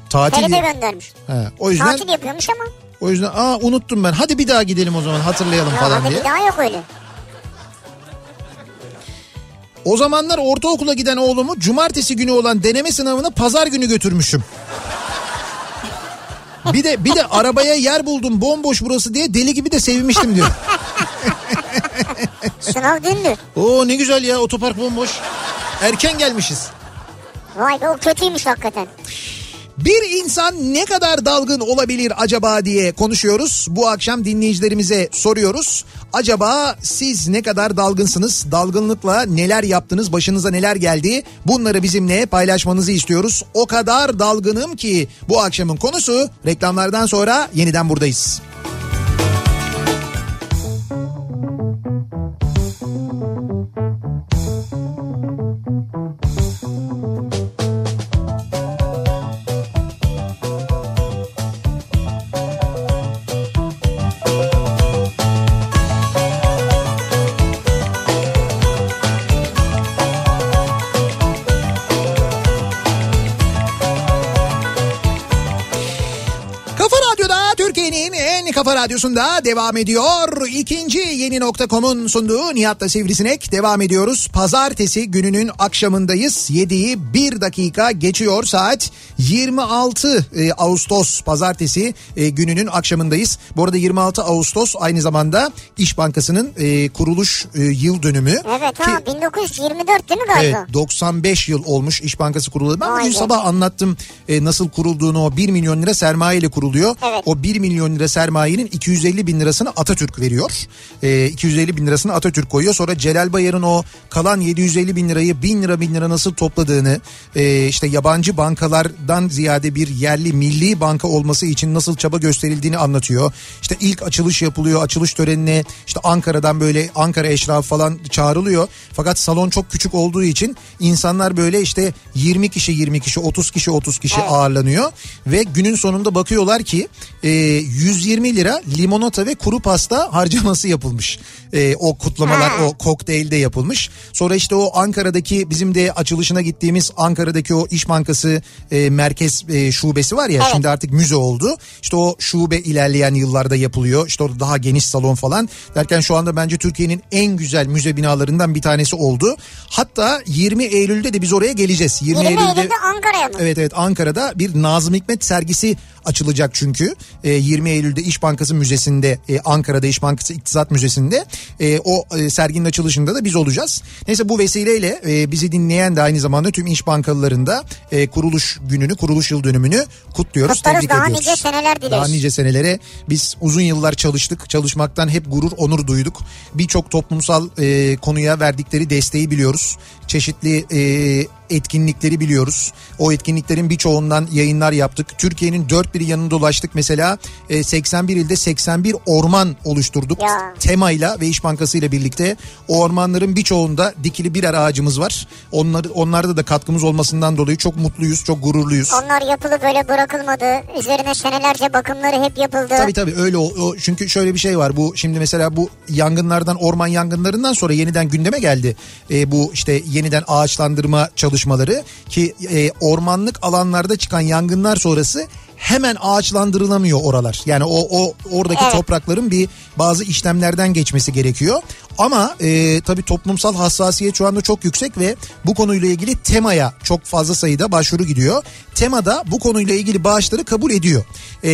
Tatil Feride göndermiş. He, o yüzden Tatil yapıyormuş ama. o yüzden aa unuttum ben. Hadi bir daha gidelim o zaman hatırlayalım Ya falan hadi diye. bir daha yok öyle. O zamanlar ortaokula giden oğlumu cumartesi günü olan deneme sınavına pazar günü götürmüşüm. Bir de bir de arabaya yer buldum bomboş burası diye deli gibi de sevinmiştim diyor. Sınav dündü. Oo ne güzel ya otopark bomboş. Erken gelmişiz. Vay be o kötüymüş hakikaten. Bir insan ne kadar dalgın olabilir acaba diye konuşuyoruz. Bu akşam dinleyicilerimize soruyoruz. Acaba siz ne kadar dalgınsınız? Dalgınlıkla neler yaptınız? Başınıza neler geldi? Bunları bizimle paylaşmanızı istiyoruz. O kadar dalgınım ki bu akşamın konusu reklamlardan sonra yeniden buradayız. Radyosu'nda devam ediyor. İkinci yeni nokta.com'un sunduğu Nihat'la Sivrisinek devam ediyoruz. Pazartesi gününün akşamındayız. 7'yi 1 dakika geçiyor saat 26 e, Ağustos pazartesi e, gününün akşamındayız. Bu arada 26 Ağustos aynı zamanda İş Bankası'nın e, kuruluş e, yıl dönümü. Evet ha Ki- 1924 değil mi galiba? Evet 95 yıl olmuş İş Bankası kurulalı. Ben bugün sabah anlattım e, nasıl kurulduğunu o 1 milyon lira sermaye ile kuruluyor. Evet. O 1 milyon lira sermayenin 250 bin lirasını Atatürk veriyor. E, 250 bin lirasını Atatürk koyuyor. Sonra Celal Bayar'ın o kalan 750 bin lirayı 1000 lira 1000 lira nasıl topladığını e, işte yabancı bankalardan ziyade bir yerli milli banka olması için nasıl çaba gösterildiğini anlatıyor. İşte ilk açılış yapılıyor. Açılış törenine işte Ankara'dan böyle Ankara eşrafı falan çağrılıyor. Fakat salon çok küçük olduğu için insanlar böyle işte 20 kişi 20 kişi 30 kişi 30 kişi Evet. ağırlanıyor. Ve günün sonunda bakıyorlar ki e, 120 lira limonata ve kuru pasta harcaması yapılmış. E, o kutlamalar Ha. o kokteylde yapılmış. Sonra işte o Ankara'daki bizim de açılışına gittiğimiz Ankara'daki o İş Bankası e, merkez e, şubesi var ya Evet. şimdi artık müze oldu. İşte o şube ilerleyen yıllarda yapılıyor. İşte orada daha geniş salon falan derken şu anda bence Türkiye'nin en güzel müze binalarından bir tanesi oldu. Hatta 20 Eylül'de de biz oraya geleceğiz. 20, 20 Eylül'de Eylül'de Ankara'ya mı? Evet evet Ankara'da bir Nazım Hikmet sergisi açılacak çünkü. E, 20 Eylül'de İş Bankası Müzesi'nde e, Ankara'da İş Bankası İktisat Müzesi'nde e, o e, serginin açılışında da biz olacağız. Neyse bu vesileyle e, bizi dinleyen de aynı zamanda tüm iş bankalarının da e, kuruluş gününü, kuruluş yıl dönümünü kutluyoruz. Kutlarız, tebrik daha ediyoruz. nice seneler dileriz. Daha nice senelere biz uzun yıllar çalıştık. Çalışmaktan hep gurur, onur duyduk. Birçok toplumsal e, konuya verdikleri desteği biliyoruz. Çeşitli e, etkinlikleri biliyoruz. O etkinliklerin birçoğundan yayınlar yaptık. Türkiye'nin dört bir yanını dolaştık. Mesela e, 81 ilde 81 orman oluşturduk. Ya. Temayla ve İş Bankası ile birlikte o ormanların birçoğunda dikili birer ağacımız var. Onları, onlarda da katkımız olmasından dolayı çok mutluyuz, çok gururluyuz. Onlar yapılı böyle bırakılmadı. Üzerine senelerce bakımları hep yapıldı. Tabii tabii öyle o, o- çünkü şöyle bir şey var bu şimdi mesela bu yangınlardan orman yangınlarından sonra yeniden gündeme geldi Ee, bu işte yeniden ağaçlandırma çalışmaları ki e, ormanlık alanlarda çıkan yangınlar sonrası hemen ağaçlandırılamıyor oralar. Yani o o oradaki Evet. toprakların bir bazı işlemlerden geçmesi gerekiyor. Ama e, tabii toplumsal hassasiyet şu anda çok yüksek ve bu konuyla ilgili temaya çok fazla sayıda başvuru gidiyor. Temada bu konuyla ilgili bağışları kabul ediyor. E,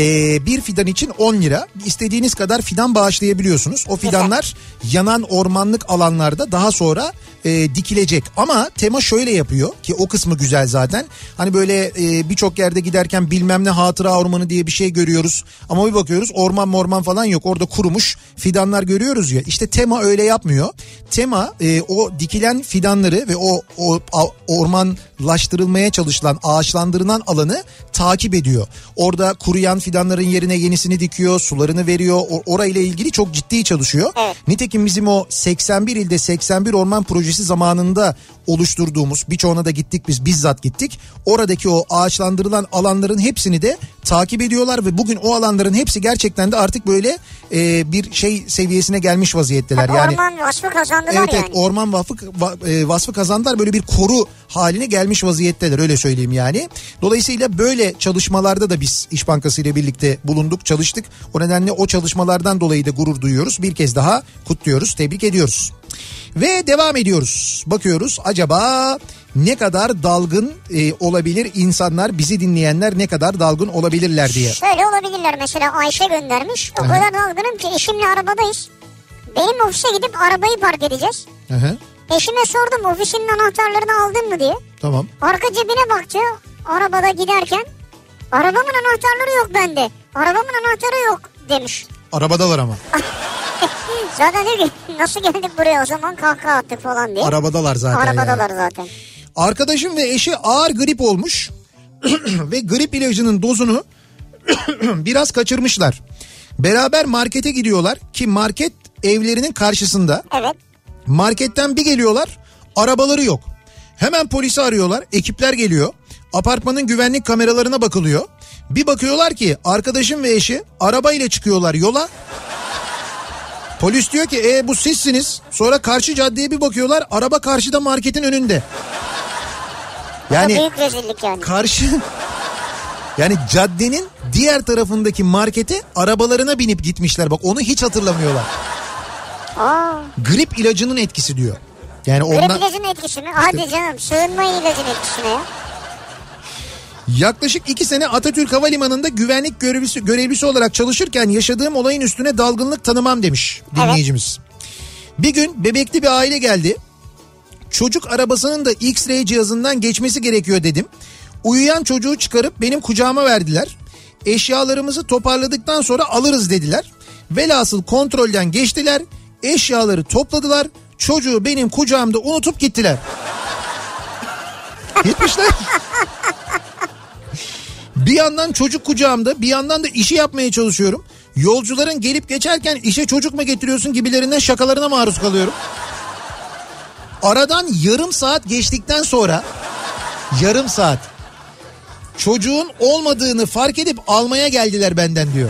bir fidan için 10 lira. İstediğiniz kadar fidan bağışlayabiliyorsunuz. O fidanlar yanan ormanlık alanlarda daha sonra e, dikilecek. Ama tema şöyle yapıyor ki o kısmı güzel zaten. Hani böyle e, birçok yerde giderken bilmem ne hatıra ormanı diye bir şey görüyoruz. Ama bir bakıyoruz orman morman falan yok. Orada kurumuş fidanlar görüyoruz ya. İşte tema öyle yapmıyor. Tema e, o dikilen fidanları ve o, o a- ormanlaştırılmaya çalışılan ağaçlandırılan alanı takip ediyor. Orada kuruyan fidanların yerine yenisini dikiyor, sularını veriyor. O, orayla ilgili çok ciddi çalışıyor. Evet. Nitekim bizim o 81 ilde 81 orman projesi zamanında oluşturduğumuz birçoğuna da gittik biz bizzat gittik. Oradaki o ağaçlandırılan alanların hepsini de takip ediyorlar ve bugün o alanların hepsi gerçekten de artık böyle e, bir şey seviyesine gelmiş vaziyetteler. Yani Orman vasfı kazandılar Evet yani. evet orman vasfı, va- e, vasfı kazandılar böyle bir koru haline gelmiş vaziyetteler öyle söyleyeyim yani. Dolayısıyla böyle çalışmalarda da biz İş Bankası ile birlikte bulunduk çalıştık. O nedenle o çalışmalardan dolayı da gurur duyuyoruz. Bir kez daha kutluyoruz tebrik ediyoruz. Ve devam ediyoruz. Bakıyoruz acaba ne kadar dalgın e, olabilir insanlar bizi dinleyenler ne kadar dalgın olabilirler diye. Şöyle olabilirler mesela Ayşe göndermiş. O Aha. kadar dalgınım ki eşimle arabadayız. Benim ofise gidip arabayı park edeceğiz. Hı, Eşime sordum ofisinin anahtarlarını aldın mı diye. tamam. Arka cebine baktı arabada giderken. Arabamın anahtarları yok bende. Arabamın anahtarı yok demiş. Arabadalar ama. Zaten diyor ki nasıl geldik buraya o zaman kahkaha attık falan diye. Arabadalar zaten. yani. Arabadalar zaten. Arkadaşım ve eşi ağır grip olmuş ve grip ilacının dozunu biraz kaçırmışlar. Beraber markete gidiyorlar ki market evlerinin karşısında. Evet. Marketten bir geliyorlar arabaları yok. Hemen polisi arıyorlar ekipler geliyor. Apartmanın güvenlik kameralarına bakılıyor. Bir bakıyorlar ki arkadaşım ve eşi arabayla çıkıyorlar yola. Polis diyor ki e bu sizsiniz. Sonra karşı caddeye bir bakıyorlar araba karşıda marketin önünde. Yani... Büyük rezillik yani. karşı Yani caddenin diğer tarafındaki markete arabalarına binip gitmişler. Bak onu hiç hatırlamıyorlar. Aa, Grip ilacının etkisi diyor. Yani grip ondan ilacının etkisi mi? Hadi canım sığınma ilacın etkisine ya. yaklaşık iki sene Atatürk Havalimanı'nda güvenlik görevlisi, görevlisi olarak çalışırken yaşadığım olayın üstüne dalgınlık tanımam demiş dinleyicimiz. Bir gün bebekli bir aile geldi. Çocuk arabasının da X-ray cihazından geçmesi gerekiyor dedim. Uyuyan çocuğu çıkarıp benim kucağıma verdiler. Eşyalarımızı toparladıktan sonra alırız dediler. Velhasıl kontrolden geçtiler. Eşyaları topladılar. Çocuğu benim kucağımda unutup gittiler. Gitmişler. Bir yandan çocuk kucağımda bir yandan da işi yapmaya çalışıyorum. Yolcuların gelip geçerken işe çocuk mu getiriyorsun gibilerinden şakalarına maruz kalıyorum. Aradan yarım saat geçtikten sonra yarım saat çocuğun olmadığını fark edip almaya geldiler benden diyor.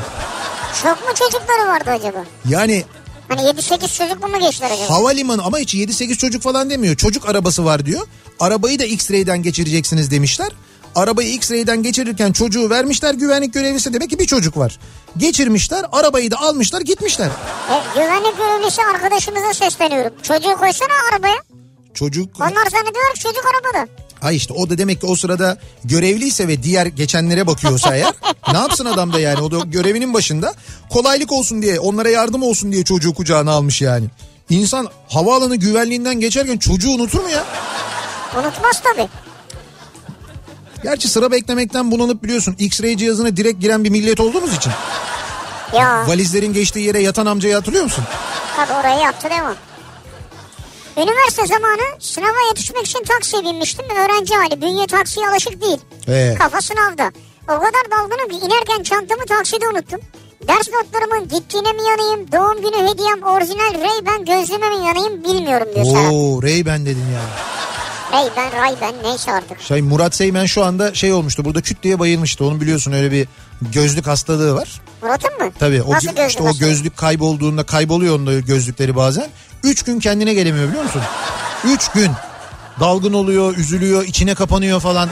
Çok mu çocukları vardı acaba? Yani Hani 7-8 çocuklu mu geçtiler acaba? havalimanı ama hiç 7-8 çocuk falan demiyor. Çocuk arabası var diyor. Arabayı da X-ray'den geçireceksiniz demişler. Arabayı X-ray'den geçirirken çocuğu vermişler güvenlik görevlisi demek ki bir çocuk var. Geçirmişler arabayı da almışlar gitmişler. E, güvenlik görevlisi arkadaşımıza sesleniyorum. Çocuğu koysana arabaya. Çocuk Onlar zannediyorlar ki çocuk arabada. Ha işte o da demek ki o sırada görevliyse ve diğer geçenlere bakıyorsa eğer ne yapsın adam da yani o da görevinin başında kolaylık olsun diye onlara yardım olsun diye çocuğu kucağına almış yani. İnsan havaalanı güvenliğinden geçerken çocuğu unutur mu ya? Unutmaz tabii. Gerçi sıra beklemekten bunalıp biliyorsun X-ray cihazına direkt giren bir millet olduğumuz için. Ya Valizlerin geçtiği yere yatan amcayı hatırlıyor musun? tabii orayı yaptı değil mi? Üniversite zamanı sınava yetişmek için taksiye binmiştim. Öğrenci hali. Bünye taksiye alışık değil. Ee. Kafa sınavda. O kadar dalgınım ki inerken çantamı takside unuttum. Ders notlarımın gittiğine mi yanayım, doğum günü hediyem orijinal Ray-Ban gözlüğüme mi yanayım bilmiyorum diyor Serhat. Oo Ray-Ban dedin ya. Ray-Ban, Ray-Ban neyse artık. Şey Murat Seymen şu anda şey olmuştu burada küt diye bayılmıştı. Onun biliyorsun öyle bir gözlük hastalığı var. Murat'ın mı? Tabii o, Nasıl gö- gözlük işte o hastalığı? gözlük kaybolduğunda kayboluyor onun da gözlükleri bazen. Üç gün kendine gelemiyor biliyor musun? Üç gün. Dalgın oluyor, üzülüyor, içine kapanıyor falan.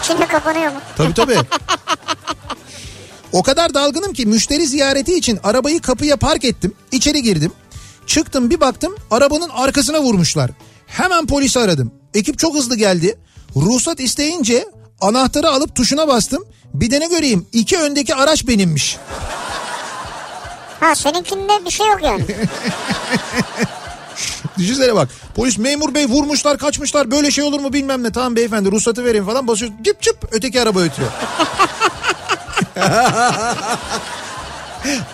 İçine kapanıyor mu? Tabii tabii. O kadar dalgınım ki müşteri ziyareti için arabayı kapıya park ettim. İçeri girdim. Çıktım bir baktım arabanın arkasına vurmuşlar. Hemen polisi aradım. Ekip çok hızlı geldi. Ruhsat isteyince anahtarı alıp tuşuna bastım. Bir de ne göreyim iki öndeki araç benimmiş. Ha seninkinde bir şey yok yani. Düşünsene bak polis memur bey vurmuşlar kaçmışlar böyle şey olur mu bilmem ne. Tamam beyefendi ruhsatı vereyim falan basıyor cıp cıp öteki araba ötüyor.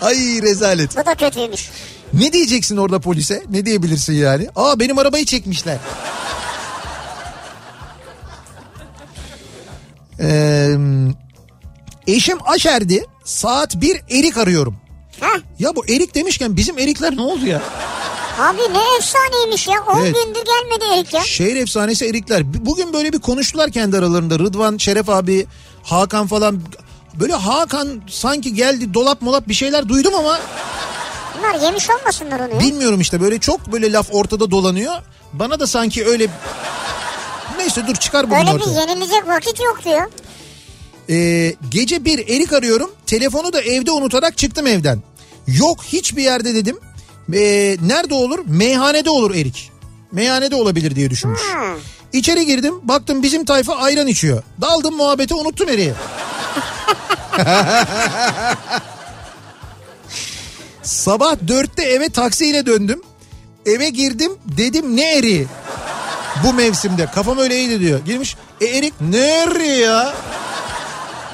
Ay rezalet. Bu da kötüymüş. Ne diyeceksin orada polise? Ne diyebilirsin yani? Aa benim arabayı çekmişler. Ee, eşim aşerdi. Saat bir erik arıyorum. Ha? Ya bu erik demişken bizim erikler ne oldu ya? Abi ne efsaneymiş ya. 10 Evet. gündür gelmedi Erik ya. Şehir efsanesi erikler. Bugün böyle bir konuştular kendi aralarında. Rıdvan, Şeref abi, Hakan falan. Böyle Hakan sanki geldi dolap molap bir şeyler duydum ama Bunlar yemiş olmasınlar onu ya. Bilmiyorum işte böyle çok böyle laf ortada dolanıyor. Bana da sanki öyle... Neyse dur çıkar bugün Öyle bir ortaya. yenilecek vakit yok diyor. Ee, gece bir erik arıyorum. Telefonu da evde unutarak çıktım evden. Yok hiçbir yerde dedim. Ee, nerede olur? Meyhanede olur erik. Meyhanede olabilir diye düşünmüş. Ha. İçeri girdim baktım bizim tayfa ayran içiyor. Daldım muhabbete unuttum eriği. Sabah dörtte eve taksiyle döndüm. Eve girdim dedim ne eriği? Bu mevsimde kafam öyle iyiydi diyor. Girmiş e erik ne eriği ya?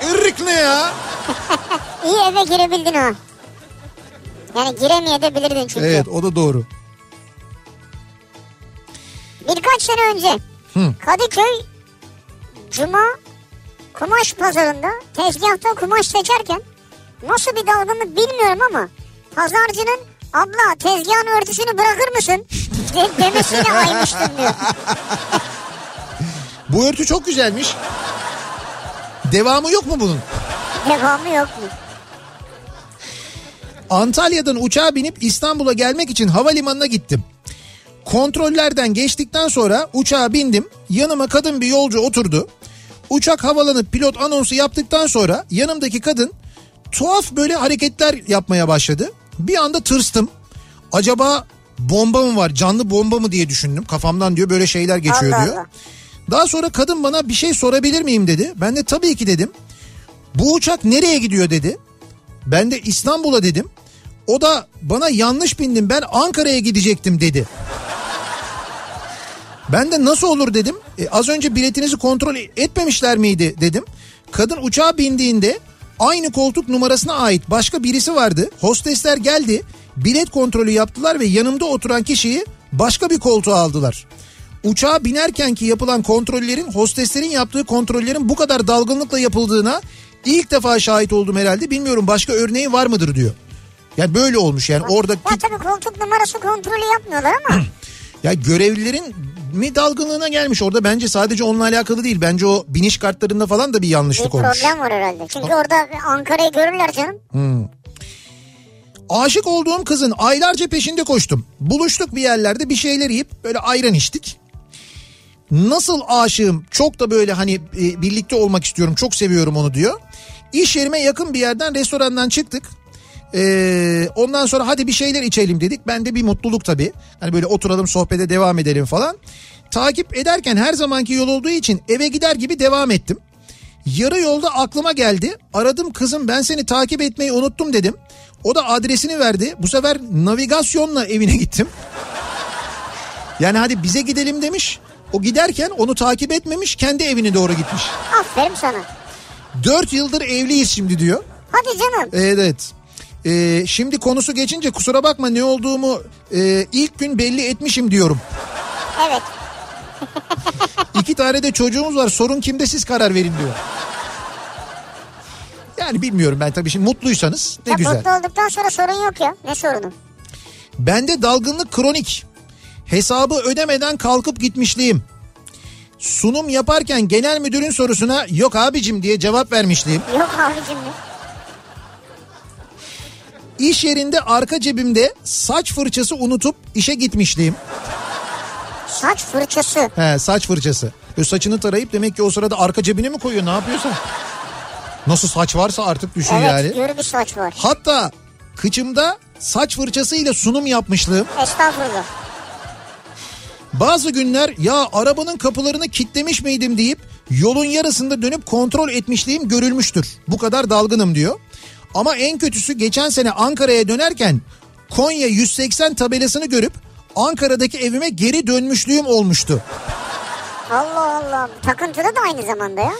Erik ne ya? İyi eve girebildin ha. Yani giremeyebilirdin çünkü. Evet o da doğru. Birkaç sene önce Kadıköy Cuma kumaş pazarında tezgahta kumaş seçerken nasıl bir dalgınlık bilmiyorum ama pazarcının abla tezgahın örtüsünü bırakır mısın de- demesiyle aymıştım diyor. Bu örtü çok güzelmiş. Devamı yok mu bunun? Devamı yok mu? Antalya'dan uçağa binip İstanbul'a gelmek için havalimanına gittim. Kontrollerden geçtikten sonra uçağa bindim. Yanıma kadın bir yolcu oturdu. Uçak havalanıp pilot anonsu yaptıktan sonra yanımdaki kadın tuhaf böyle hareketler yapmaya başladı. Bir anda tırstım. Acaba bomba mı var canlı bomba mı diye düşündüm. Kafamdan diyor böyle şeyler geçiyor Allah diyor. Allah. Daha sonra kadın bana bir şey sorabilir miyim dedi. Ben de tabii ki dedim. Bu uçak nereye gidiyor dedi. Ben de İstanbul'a dedim. O da bana yanlış bindim ben Ankara'ya gidecektim dedi. Ben de nasıl olur dedim. E, az önce biletinizi kontrol etmemişler miydi dedim. Kadın uçağa bindiğinde aynı koltuk numarasına ait başka birisi vardı. Hostesler geldi bilet kontrolü yaptılar ve yanımda oturan kişiyi başka bir koltuğa aldılar. Uçağa binerken ki yapılan kontrollerin hosteslerin yaptığı kontrollerin bu kadar dalgınlıkla yapıldığına ilk defa şahit oldum herhalde. Bilmiyorum başka örneği var mıdır diyor. Yani böyle olmuş yani orada Ya tabii koltuk numarası kontrolü yapmıyorlar ama. ya görevlilerin mi dalgınlığına gelmiş orada bence sadece onunla alakalı değil. Bence o biniş kartlarında falan da bir bir yanlışlık olmuş. problem var herhalde. Çünkü orada Ankara'yı görürler canım. Aşık olduğum kızın aylarca peşinde koştum. Buluştuk bir yerlerde bir şeyler yiyip böyle ayran içtik. Nasıl aşığım çok da böyle hani e, birlikte olmak istiyorum çok seviyorum onu diyor. İş yerime yakın bir yerden restorandan çıktık. Ee, ondan sonra hadi bir şeyler içelim dedik. Ben de bir mutluluk tabii. Hani böyle oturalım sohbete devam edelim falan. Takip ederken her zamanki yol olduğu için eve gider gibi devam ettim. Yarı yolda aklıma geldi. Aradım kızım ben seni takip etmeyi unuttum dedim. O da adresini verdi. Bu sefer navigasyonla evine gittim. Yani hadi bize gidelim demiş. O giderken onu takip etmemiş kendi evine doğru gitmiş. Aferin sana. Dört yıldır evliyiz şimdi diyor. Hadi canım. Evet. Ee, şimdi konusu geçince kusura bakma ne olduğumu e, ilk gün belli etmişim diyorum. Evet. İki tane de çocuğumuz var sorun kimde siz karar verin diyor. Yani bilmiyorum ben tabii şimdi mutluysanız ne ya güzel. mutlu olduktan sonra sorun yok ya. Ne sorunu? Bende dalgınlık kronik. Hesabı ödemeden kalkıp gitmişliğim. Sunum yaparken genel müdürün sorusuna yok abicim diye cevap vermişliğim. Yok abicim mi? İş yerinde arka cebimde saç fırçası unutup işe gitmişliğim. Saç fırçası. He saç fırçası. Böyle saçını tarayıp demek ki o sırada arka cebine mi koyuyor ne yapıyorsa. Nasıl saç varsa artık düşün Evet yani. yürü bir saç var. Hatta kıçımda saç fırçasıyla sunum yapmışlığım. Estağfurullah. Bazı günler ya arabanın kapılarını kitlemiş miydim deyip yolun yarısında dönüp kontrol etmişliğim görülmüştür. Bu kadar dalgınım diyor. Ama en kötüsü geçen sene Ankara'ya dönerken Konya 180 tabelasını görüp Ankara'daki evime geri dönmüşlüğüm olmuştu. Allah Allah. Takıntılı da aynı zamanda ya.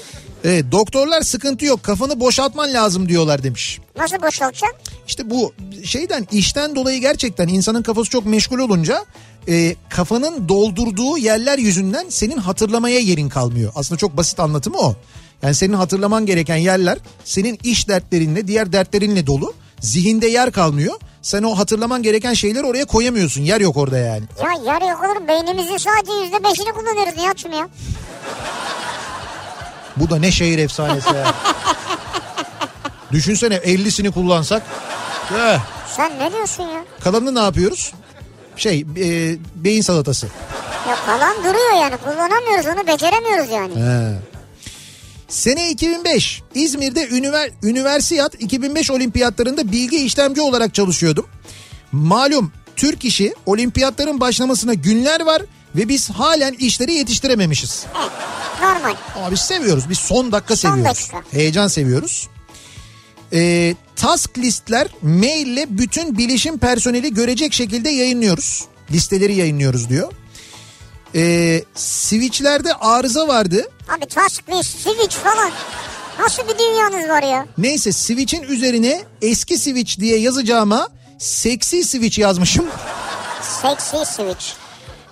Evet doktorlar sıkıntı yok kafanı boşaltman lazım diyorlar demiş. Nasıl boşaltacak? İşte bu şeyden işten dolayı gerçekten insanın kafası çok meşgul olunca e, kafanın doldurduğu yerler yüzünden senin hatırlamaya yerin kalmıyor. Aslında çok basit anlatımı o. Yani senin hatırlaman gereken yerler senin iş dertlerinle diğer dertlerinle dolu. Zihinde yer kalmıyor. Sen o hatırlaman gereken şeyleri oraya koyamıyorsun. Yer yok orada yani. Ya yarı yok olur. Beynimizin sadece yüzde beşini kullanıyoruz Nihat'cığım ya. Bu da ne şehir efsanesi ya. Düşünsene 50'sini kullansak. Eh, Sen ne diyorsun ya? kalanını ne yapıyoruz? Şey e, beyin salatası. Ya kalan duruyor yani. Kullanamıyoruz onu beceremiyoruz yani. He. Sene 2005 İzmir'de Üniver Üniversiyat 2005 olimpiyatlarında bilgi işlemci olarak çalışıyordum. Malum Türk işi olimpiyatların başlamasına günler var ve biz halen işleri yetiştirememişiz. Evet, normal. Ama biz seviyoruz. Biz son dakika Son seviyoruz. dakika. Heyecan seviyoruz. Ee, task listler maille bütün bilişim personeli görecek şekilde yayınlıyoruz. Listeleri yayınlıyoruz diyor. Ee, switchlerde arıza vardı. Abi task list, switch falan. Nasıl bir dünyanız var ya? Neyse switch'in üzerine eski switch diye yazacağıma seksi switch yazmışım. Sexy switch.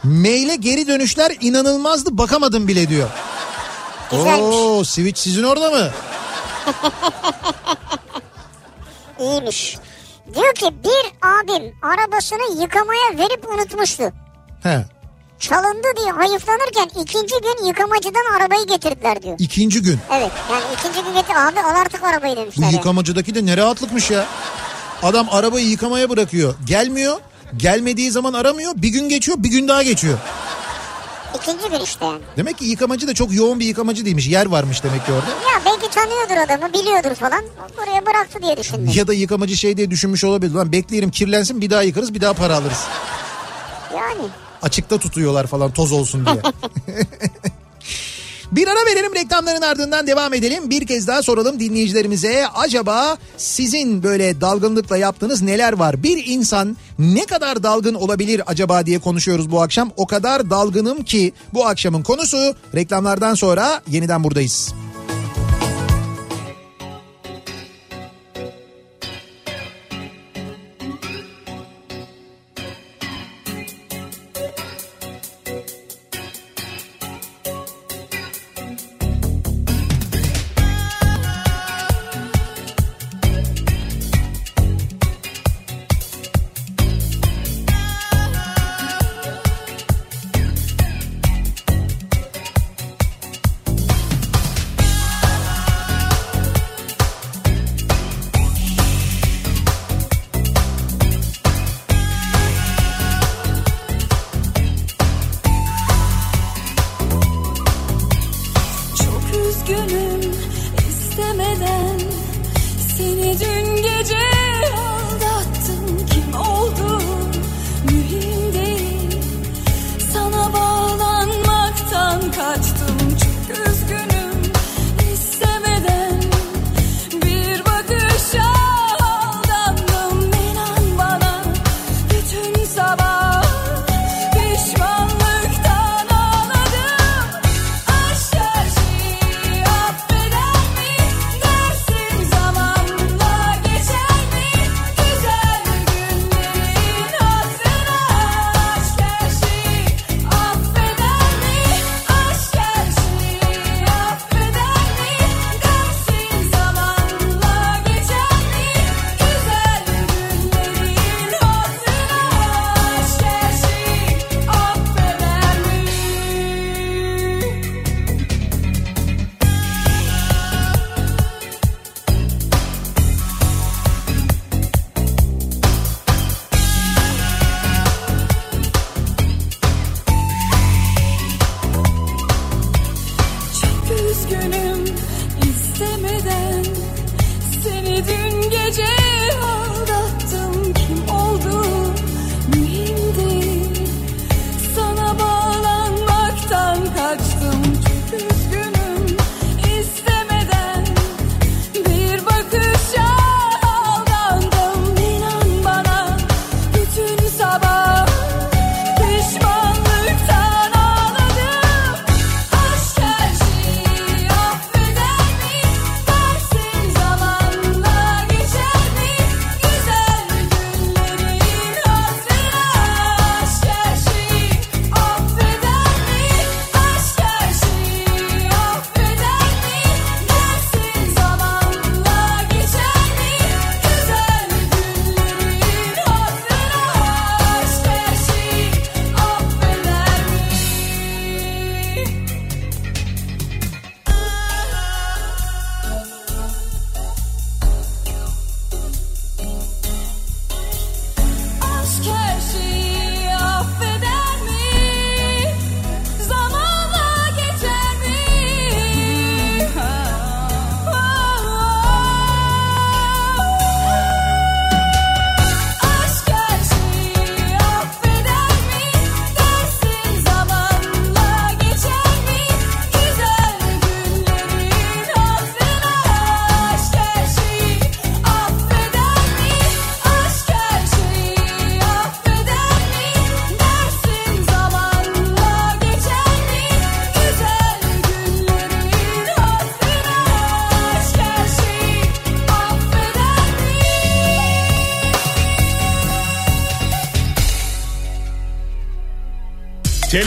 Maile geri dönüşler inanılmazdı bakamadım bile diyor. Güzelmiş. Oo switch sizin orada mı? İyiymiş. Diyor ki bir abim arabasını yıkamaya verip unutmuştu. He. Çalındı diye hayıflanırken ikinci gün yıkamacıdan arabayı getirdiler diyor. İkinci gün. Evet yani ikinci gün getir abi al artık arabayı Bu demişler. yani. yıkamacıdaki de ne rahatlıkmış ya. Adam arabayı yıkamaya bırakıyor. Gelmiyor. Gelmediği zaman aramıyor. Bir gün geçiyor bir gün daha geçiyor. İkinci gün işte yani. Demek ki yıkamacı da çok yoğun bir yıkamacı değilmiş. Yer varmış demek ki orada. Ya belki tanıyordur adamı biliyordur falan. Buraya bıraktı diye düşündüm. Ya da yıkamacı şey diye düşünmüş olabilir. Lan bekleyelim kirlensin bir daha yıkarız bir daha para alırız. Yani. Açıkta tutuyorlar falan toz olsun diye. Bir ara verelim reklamların ardından devam edelim. Bir kez daha soralım dinleyicilerimize. Acaba sizin böyle dalgınlıkla yaptığınız neler var? Bir insan ne kadar dalgın olabilir acaba diye konuşuyoruz bu akşam. O kadar dalgınım ki bu akşamın konusu reklamlardan sonra yeniden buradayız.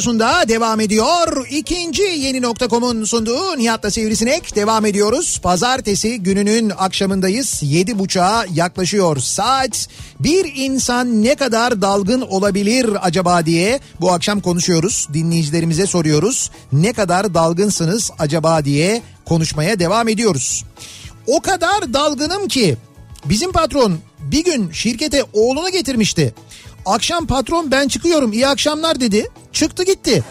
Radyosu'nda devam ediyor. İkinci yeni nokta.com'un sunduğu Nihat'la Sivrisinek devam ediyoruz. Pazartesi gününün akşamındayız. Yedi buçuğa yaklaşıyor saat. Bir insan ne kadar dalgın olabilir acaba diye bu akşam konuşuyoruz. Dinleyicilerimize soruyoruz. Ne kadar dalgınsınız acaba diye konuşmaya devam ediyoruz. O kadar dalgınım ki bizim patron bir gün şirkete oğlunu getirmişti. Akşam patron ben çıkıyorum iyi akşamlar dedi. Çıktı gitti.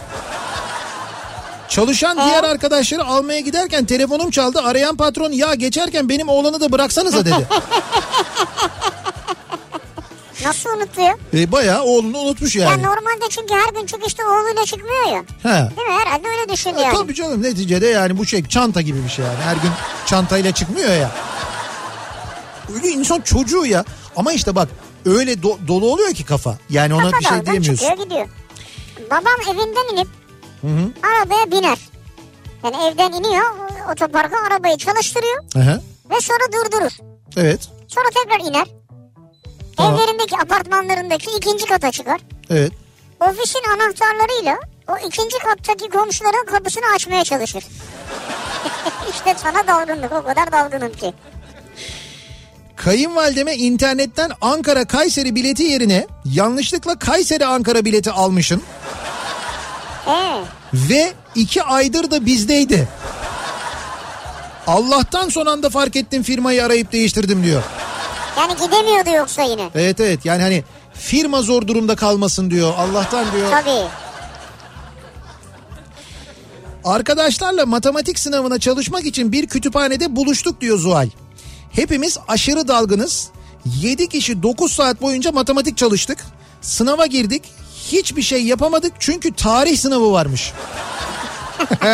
Çalışan diğer arkadaşları almaya giderken telefonum çaldı. Arayan patron ya geçerken benim oğlanı da bıraksanıza dedi. Nasıl unutuyor? e, bayağı oğlunu unutmuş Ya yani. normalde çünkü her gün çıkışta oğluyla çıkmıyor ya. He. Değil mi? Herhalde öyle düşünüyor E, yani. Tabii canım neticede yani bu şey çanta gibi bir şey yani. Her gün çantayla çıkmıyor ya. Öyle insan çocuğu ya. Ama işte bak öyle do- dolu oluyor ki kafa. Yani ona bir şey diyemiyorsun. çıkıyor gidiyor. Babam evinden inip arabaya biner. Yani evden iniyor otoparka arabayı çalıştırıyor Aha, ve sonra durdurur. Evet. Sonra tekrar iner. Tamam. Evlerindeki apartmanlarındaki ikinci kata çıkar. Evet. Ofisin anahtarlarıyla o ikinci kattaki komşuların kapısını açmaya çalışır. işte sana dalgınlık o kadar dalgınım ki. Kayınvalideme internetten Ankara Kayseri bileti yerine yanlışlıkla Kayseri Ankara bileti almışım. Ee, Ve iki aydır da bizdeydi. Allah'tan son anda fark ettim firmayı arayıp değiştirdim diyor. yani gidemiyordu yoksa yine. Evet evet yani hani firma zor durumda kalmasın diyor. Allah'tan diyor. Tabii. Arkadaşlarla matematik sınavına çalışmak için bir kütüphanede buluştuk diyor Zuhal. Hepimiz aşırı dalgınız. 7 kişi 9 saat boyunca matematik çalıştık. Sınava girdik. Hiçbir şey yapamadık çünkü tarih sınavı varmış.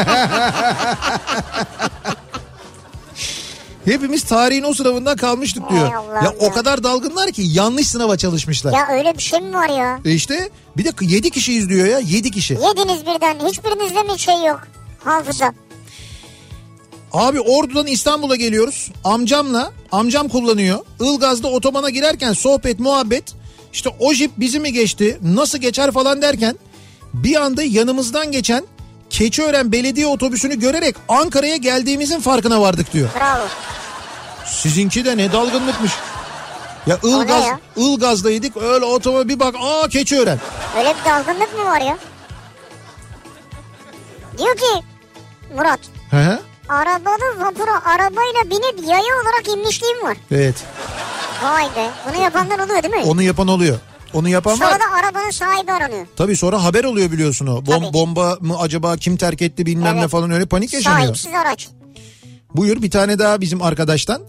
Hepimiz tarihin o sınavından kalmıştık diyor. Hay Allah'ım Ya o kadar dalgınlar ki yanlış sınava çalışmışlar. Ya öyle bir şey mi var ya? E işte bir de 7 kişi izliyor ya 7 kişi. Yediniz birden. Hiçbirinizde mi şey yok? Hafıza. Abi Ordu'dan İstanbul'a geliyoruz. Amcamla, amcam kullanıyor. Ilgaz'da otobana girerken sohbet, muhabbet. İşte o jip bizi mi geçti, nasıl geçer falan derken bir anda yanımızdan geçen Keçiören belediye otobüsünü görerek Ankara'ya geldiğimizin farkına vardık diyor. Bravo. Sizinki de ne dalgınlıkmış. Ya Ilgaz, ya? Ilgaz'daydık öyle otobüse bir bak aa Keçiören. Öyle bir dalgınlık mı var ya? Diyor ki Murat hı. Arabada vapura arabayla binip yaya olarak inmişliğim var. Evet Vay be. Bunu yapanlar oluyor değil mi? onu yapan oluyor. Onu yapan var. Sonra da arabanın sahibi aranıyor. Tabii sonra haber oluyor biliyorsun o. Bom- Tabii. bomba mı acaba kim terk etti bilmem ne Evet. falan öyle panik yaşanıyor. Sahipsiz araç. Buyur bir tane daha bizim arkadaştan.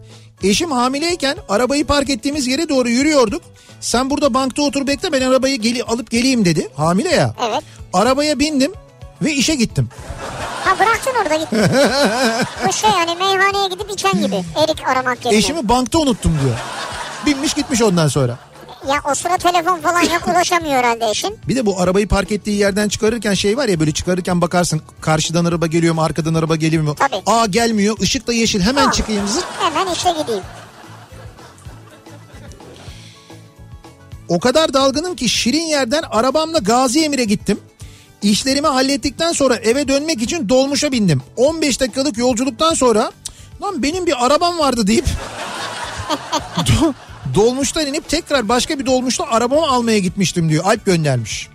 Eşim hamileyken arabayı park ettiğimiz yere doğru yürüyorduk. Sen burada bankta otur bekle ben arabayı geli alıp geleyim dedi. Hamile ya. Evet. Arabaya bindim ve işe gittim. Ha bıraktın orada git. Bu şey yani meyhaneye gidip içen gibi. Erik aramak yerine. Eşimi bankta unuttum diyor. Binmiş gitmiş ondan sonra. Ya o sıra telefon falan yok ulaşamıyor herhalde eşin. Bir de bu arabayı park ettiği yerden çıkarırken şey var ya böyle çıkarırken bakarsın karşıdan araba geliyor mu arkadan araba geliyor mu? Tabii. Aa gelmiyor ışık da yeşil hemen Ha. çıkayım zıt. Hemen işe gideyim. O kadar dalgınım ki şirin yerden arabamla Gazi Emir'e gittim. İşlerimi hallettikten sonra eve dönmek için dolmuşa bindim. 15 dakikalık yolculuktan sonra lan benim bir arabam vardı deyip do- dolmuştan inip tekrar başka bir dolmuşla arabamı almaya gitmiştim diyor. Alp göndermiş.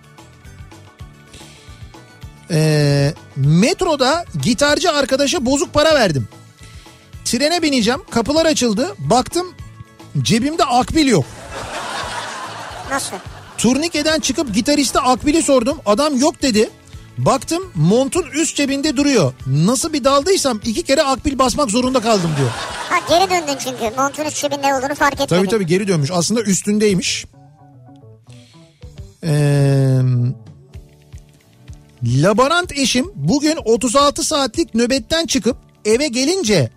Ee, metroda gitarcı arkadaşa bozuk para verdim. Trene bineceğim kapılar açıldı baktım cebimde akbil yok. Nasıl? Turnikeden çıkıp gitariste akbili sordum. Adam yok dedi. Baktım montun üst cebinde duruyor. Nasıl bir daldıysam iki kere akbil basmak zorunda kaldım diyor. Ha geri döndün çünkü. Montun üst cebinde olduğunu fark etmedin. Tabii tabii geri dönmüş. Aslında üstündeymiş. Ee, laborant eşim bugün 36 saatlik nöbetten çıkıp eve gelince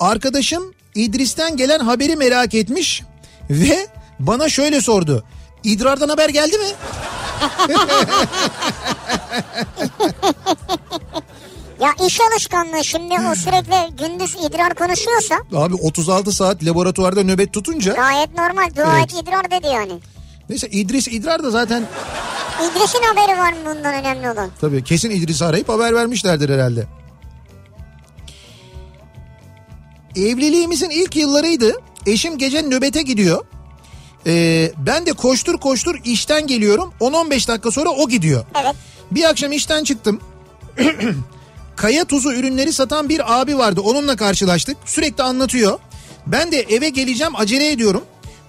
arkadaşım İdris'ten gelen haberi merak etmiş ve bana şöyle sordu. İdrardan haber geldi mi? Ya iş alışkanlığı şimdi o sürekli gündüz idrar konuşuyorsa Abi 36 saat laboratuvarda nöbet tutunca gayet normal. Dua Evet. et idrar dedi yani. neyse İdris İdrar da zaten İdris'in haberi var mı bundan önemli olan? Tabii kesin İdris'i arayıp haber vermişlerdir herhalde. Evliliğimizin ilk yıllarıydı. Eşim gece nöbete gidiyor. Ee, ben de koştur koştur işten geliyorum. 10-15 dakika sonra o gidiyor. Evet. Bir akşam işten çıktım. Kaya tuzu ürünleri satan bir abi vardı. Onunla karşılaştık. Sürekli anlatıyor. Ben de eve geleceğim acele ediyorum.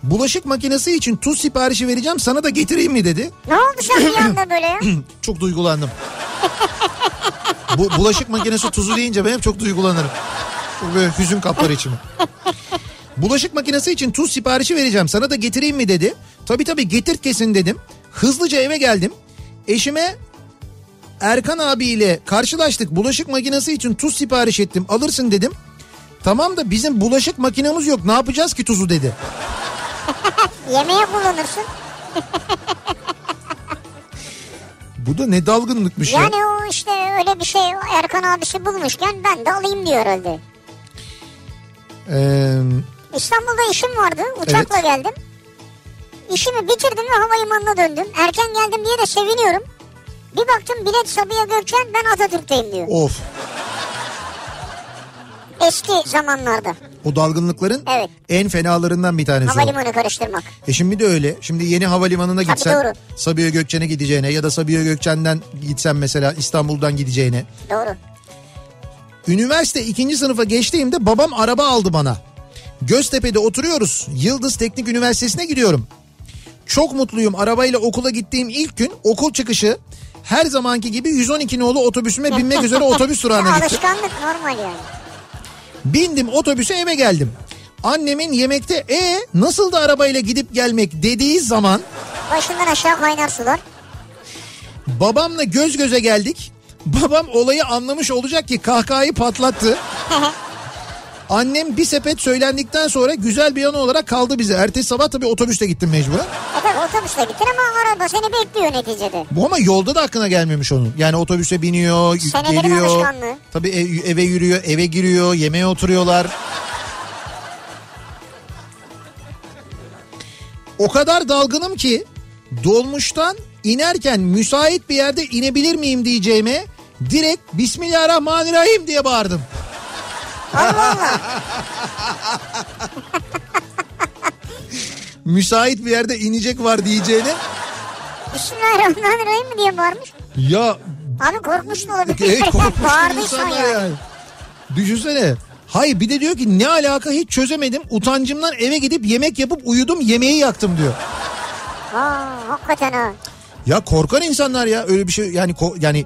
Bulaşık makinesi için tuz siparişi vereceğim sana da getireyim mi dedi. Ne oldu sen bir anda böyle ya? Çok duygulandım. Bu bulaşık makinesi tuzu deyince ben hep çok duygulanırım. Çok böyle hüzün kaplar içimi. Bulaşık makinesi için tuz siparişi vereceğim. Sana da getireyim mi dedi. Tabii tabii getir kesin dedim. Hızlıca eve geldim. Eşime Erkan abiyle karşılaştık. Bulaşık makinesi için tuz sipariş ettim. Alırsın dedim. Tamam da bizim bulaşık makinamız yok. Ne yapacağız ki tuzu dedi. Yemeğe kullanırsın. Bu da ne dalgınlıkmış ya. Yani o işte öyle bir şey Erkan abisi bulmuşken ben de alayım diyor herhalde. Ee, İstanbul'da işim vardı. Uçakla geldim. İşimi bitirdim ve havalimanına döndüm. Erken geldim diye de seviniyorum. Bir baktım bilet Sabiha Gökçen ben Atatürk'teyim diyor. of. Eski zamanlarda O dalgınlıkların Evet. en fenalarından bir tanesi o. havalimanı karıştırmak. E şimdi de öyle. Şimdi yeni havalimanına gitsen doğru. Sabiha Gökçen'e gideceğine ya da Sabiha Gökçen'den gitsen mesela İstanbul'dan gideceğine. Doğru. Üniversite ikinci sınıfa geçtiğimde babam araba aldı bana. Göztepe'de oturuyoruz. Yıldız Teknik Üniversitesi'ne gidiyorum. Çok mutluyum. Arabayla okula gittiğim ilk gün okul çıkışı her zamanki gibi 112 nolu otobüsüme binmek üzere otobüs durağına gittim. Alışkanlık normal yani. Bindim otobüse eve geldim. Annemin yemekte e nasıl da arabayla gidip gelmek dediği zaman Başından aşağı kaynar sular. babamla göz göze geldik. Babam olayı anlamış olacak ki kahkahayı patlattı. Annem bir sepet söylendikten sonra güzel bir yanı olarak kaldı bize. Ertesi sabah tabii otobüste gittim mecburen. E tabii otobüsle gittin ama araba seni bekliyor neticede. Bu ama yolda da aklına gelmemiş onun. Yani otobüse biniyor, Senelerin geliyor. alışkanlığı. Tabii ev- eve yürüyor, eve giriyor, yemeğe oturuyorlar. O kadar dalgınım ki dolmuştan inerken müsait bir yerde inebilir miyim diyeceğime direkt Bismillahirrahmanirrahim diye bağırdım. Müsait bir yerde inecek var diyeceğine Bismillahirrahmanirrahim mi diye bağırmış. ya Abi korkmuş da olabilir. Evet korkmuş Bağırdıysan yani. yani. Düşünsene. Hayır bir de diyor ki ne alaka hiç çözemedim. Utancımdan eve gidip yemek yapıp uyudum yemeği yaktım diyor. Aa, hakikaten ha. Ya korkan insanlar ya öyle bir şey yani yani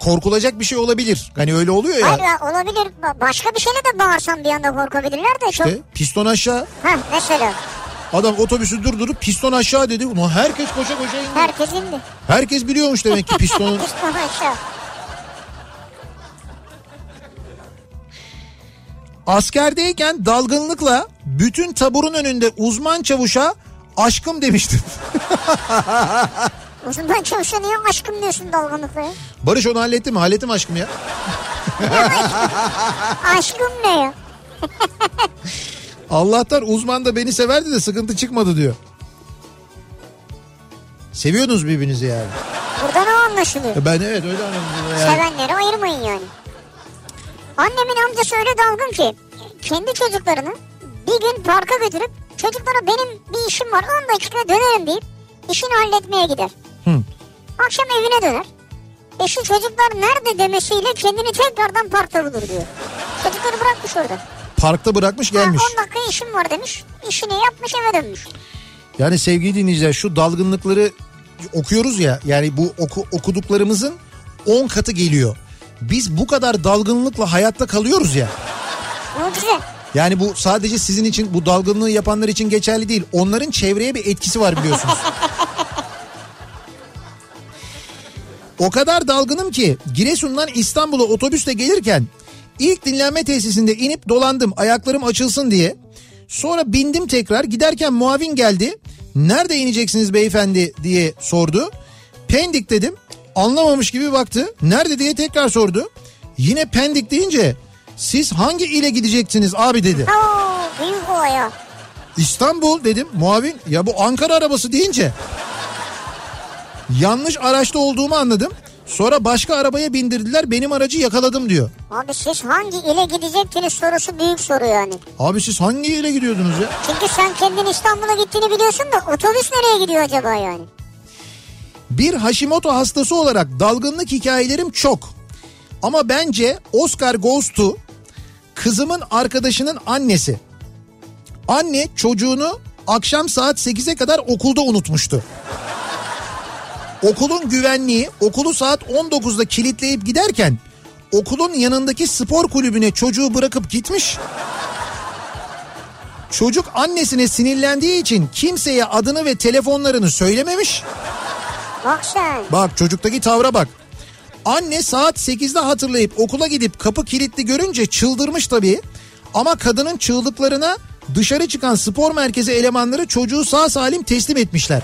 korkulacak bir şey olabilir. Hani öyle oluyor ya. Hayır ya, olabilir. Ba- Başka bir şeyle de bağırsan bir anda korkabilirler de çok. İşte piston aşağı. Heh, mesela Adam otobüsü durdurup piston aşağı dedi. Ulan herkes koşa koşa indi. herkes indi. Herkes biliyormuş demek ki pistonun. Piston aşağı. Askerdeyken dalgınlıkla bütün taburun önünde uzman çavuşa aşkım demiştim. Uzundan çalışanıyor aşkım diyorsun dalgınlıkla. Barış onu halletti mi? Hallettim aşkım ya. Aşkım ne ya? Allah'tan uzman da beni severdi de sıkıntı çıkmadı diyor. Seviyordunuz birbirinizi yani. Buradan o anlaşılıyor. Ben evet öyle anladım. Yani. Sevenleri ayırmayın yani. Annemin amcası öyle dalgın ki kendi çocuklarını bir gün parka götürüp çocuklara benim bir işim var 10 dakika dönerim deyip işini halletmeye gider. Hı. Akşam evine döner. Eşi çocuklar nerede demesiyle kendini tekrardan parkta bulur diyor. Çocukları bırakmış orada. Parkta bırakmış Ha, gelmiş. 10 dakika işim var demiş. İşini yapmış eve dönmüş. Yani sevgili dinleyiciler şu dalgınlıkları okuyoruz ya yani bu oku, okuduklarımızın 10 katı geliyor. Biz bu kadar dalgınlıkla hayatta kalıyoruz ya. Mucize. Yani bu sadece sizin için bu dalgınlığı yapanlar için geçerli değil. Onların çevreye bir etkisi var biliyorsunuz. O kadar dalgınım ki Giresun'dan İstanbul'a otobüsle gelirken ilk dinlenme tesisinde inip dolandım ayaklarım açılsın diye. Sonra bindim tekrar giderken muavin geldi. Nerede ineceksiniz beyefendi diye sordu. Pendik dedim. Anlamamış gibi baktı. Nerede diye tekrar sordu. Yine Pendik deyince siz hangi ile gideceksiniz abi dedi. İstanbul dedim muavin ya bu Ankara arabası deyince. Yanlış araçta olduğumu anladım. Sonra başka arabaya bindirdiler benim aracı yakaladım diyor. Abi siz hangi ile gidecektiniz sorusu büyük soru yani. Abi siz hangi ile gidiyordunuz ya? Çünkü sen kendin İstanbul'a gittiğini biliyorsun da otobüs nereye gidiyor acaba yani? Bir Hashimoto hastası olarak dalgınlık hikayelerim çok. Ama bence Oscar Goes to kızımın arkadaşının annesi. Anne çocuğunu akşam saat 8'e kadar okulda unutmuştu. Okulun güvenliği okulu saat 19'da kilitleyip giderken okulun yanındaki spor kulübüne çocuğu bırakıp gitmiş. Çocuk annesine sinirlendiği için kimseye adını ve telefonlarını söylememiş. Bak sen. Bak çocuktaki tavra bak. Anne saat 8'de hatırlayıp okula gidip kapı kilitli görünce çıldırmış tabii. Ama kadının çığlıklarına dışarı çıkan spor merkezi elemanları çocuğu sağ salim teslim etmişler.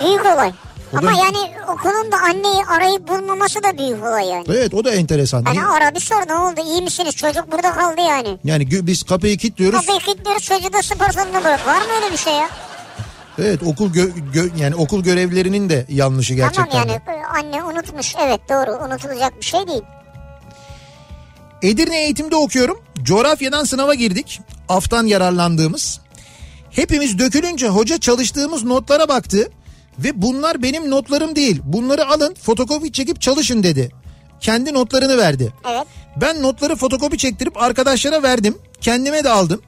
Büyük olay. O Ama da- yani okulun da anneyi arayıp bulmaması da büyük olay yani. Evet o da enteresan. Hani ara bir sor ne oldu iyi misiniz çocuk burada kaldı yani. Yani biz kapıyı kilitliyoruz. Kapıyı kilitliyoruz çocuğu da spor salonuna bırak. Var mı öyle bir şey ya? Evet okul gö- gö- yani okul görevlilerinin de yanlışı gerçekten. Tamam yani anne unutmuş evet doğru unutulacak bir şey değil. Edirne eğitimde okuyorum. Coğrafyadan sınava girdik. Aftan yararlandığımız. Hepimiz dökülünce hoca çalıştığımız notlara baktı. Ve bunlar benim notlarım değil. Bunları alın fotokopi çekip çalışın dedi. Kendi notlarını verdi. Evet. Ben notları fotokopi çektirip arkadaşlara verdim. Kendime de aldım.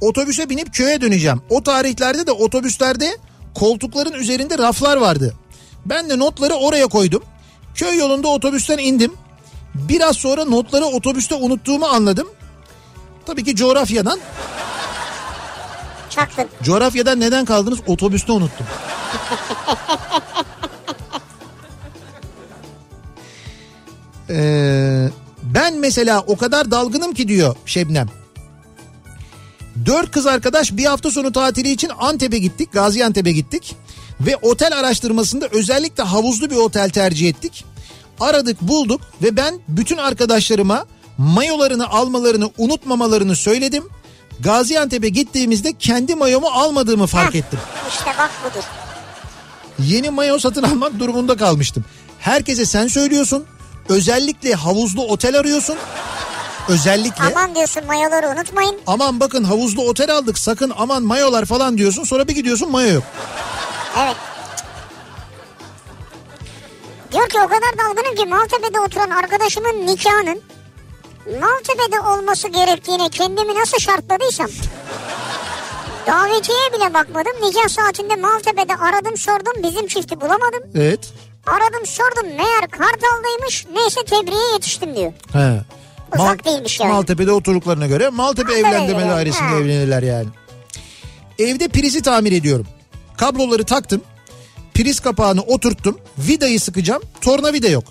Otobüse binip köye döneceğim. O tarihlerde de otobüslerde koltukların üzerinde raflar vardı. Ben de notları oraya koydum. Köy yolunda otobüsten indim. Biraz sonra notları otobüste unuttuğumu anladım. Tabii ki coğrafyadan. Çaktın. Coğrafyadan neden kaldınız? Otobüste unuttum. Ee, ben mesela o kadar dalgınım ki diyor Şebnem. Dört kız arkadaş bir hafta sonu tatili için Antep'e gittik. Gaziantep'e gittik. Ve otel araştırmasında özellikle havuzlu bir otel tercih ettik. Aradık bulduk ve ben bütün arkadaşlarıma mayolarını almalarını unutmamalarını söyledim. Gaziantep'e gittiğimizde kendi mayomu almadığımı fark Heh, ettim. İşte bak budur. Yeni mayo satın almak durumunda kalmıştım. Herkese sen söylüyorsun. Özellikle havuzlu otel arıyorsun. Özellikle. Aman diyorsun mayoları unutmayın. Aman bakın havuzlu otel aldık sakın aman mayolar falan diyorsun. Sonra bir gidiyorsun mayo yok. Evet. Diyor ki o kadar dalgınım ki Maltepe'de oturan arkadaşımın nikahının Maltepe'de olması gerektiğine kendimi nasıl şartladıysam davetiye bile bakmadım. Nikah saatinde Maltepe'de aradım sordum bizim çifti bulamadım. Evet. Aradım sordum meğer Kartal'daymış neyse tebriğe yetiştim diyor. He. Uzak değilmiş yani. Maltepe'de oturduklarına göre Maltepe Maltepe evlendirme yani, dairesinde evlenirler yani. Evde prizi tamir ediyorum. Kabloları taktım. Priz kapağını oturttum. Vidayı sıkacağım. Tornavida yok.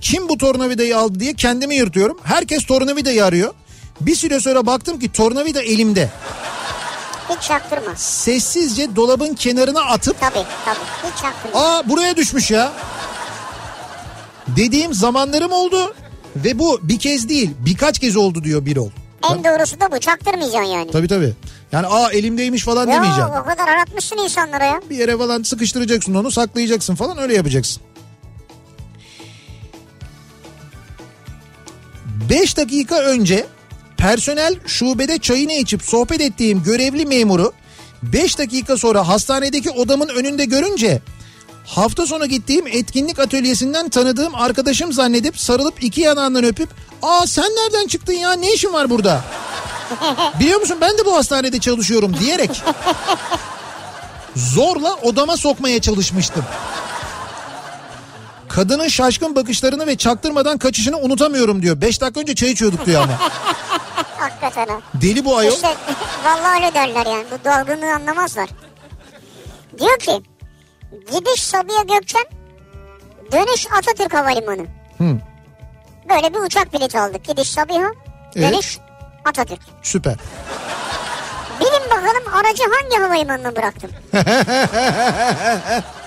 Kim bu tornavidayı aldı diye kendimi yırtıyorum. Herkes tornavidayı arıyor. Bir süre sonra baktım ki tornavida elimde. Hiç çaktırma. Sessizce dolabın kenarına atıp Tabii tabii hiç çaktırma. aa buraya düşmüş ya. Dediğim zamanlarım oldu. Ve bu bir kez değil birkaç kez oldu diyor bir ol. En doğrusu da bu çaktırmayacaksın yani. Tabii tabii. Yani aa elimdeymiş falan Ya demeyeceksin. o kadar aratmışsın insanlara ya. Bir yere falan sıkıştıracaksın onu saklayacaksın falan öyle yapacaksın. 5 dakika önce personel şubede çayını içip sohbet ettiğim görevli memuru 5 dakika sonra hastanedeki odamın önünde görünce hafta sonu gittiğim etkinlik atölyesinden tanıdığım arkadaşım zannedip sarılıp iki yanağından öpüp ''Aa sen nereden çıktın ya ne işin var burada?'' Biliyor musun ben de bu hastanede çalışıyorum diyerek zorla odama sokmaya çalışmıştım. Kadının şaşkın bakışlarını ve çaktırmadan kaçışını unutamıyorum diyor. Beş dakika önce çay içiyorduk diyor ama. Hakikaten ha. Deli bu ayol. İşte vallahi öyle derler yani. Bu dalgınlığı anlamazlar. Diyor ki gidiş Sabiha Gökçen dönüş Atatürk Havalimanı. Hı. Böyle bir uçak bileti aldık. Gidiş Sabiha Evet. dönüş Atatürk. Süper. Bilin bakalım aracı hangi havalimanına bıraktım?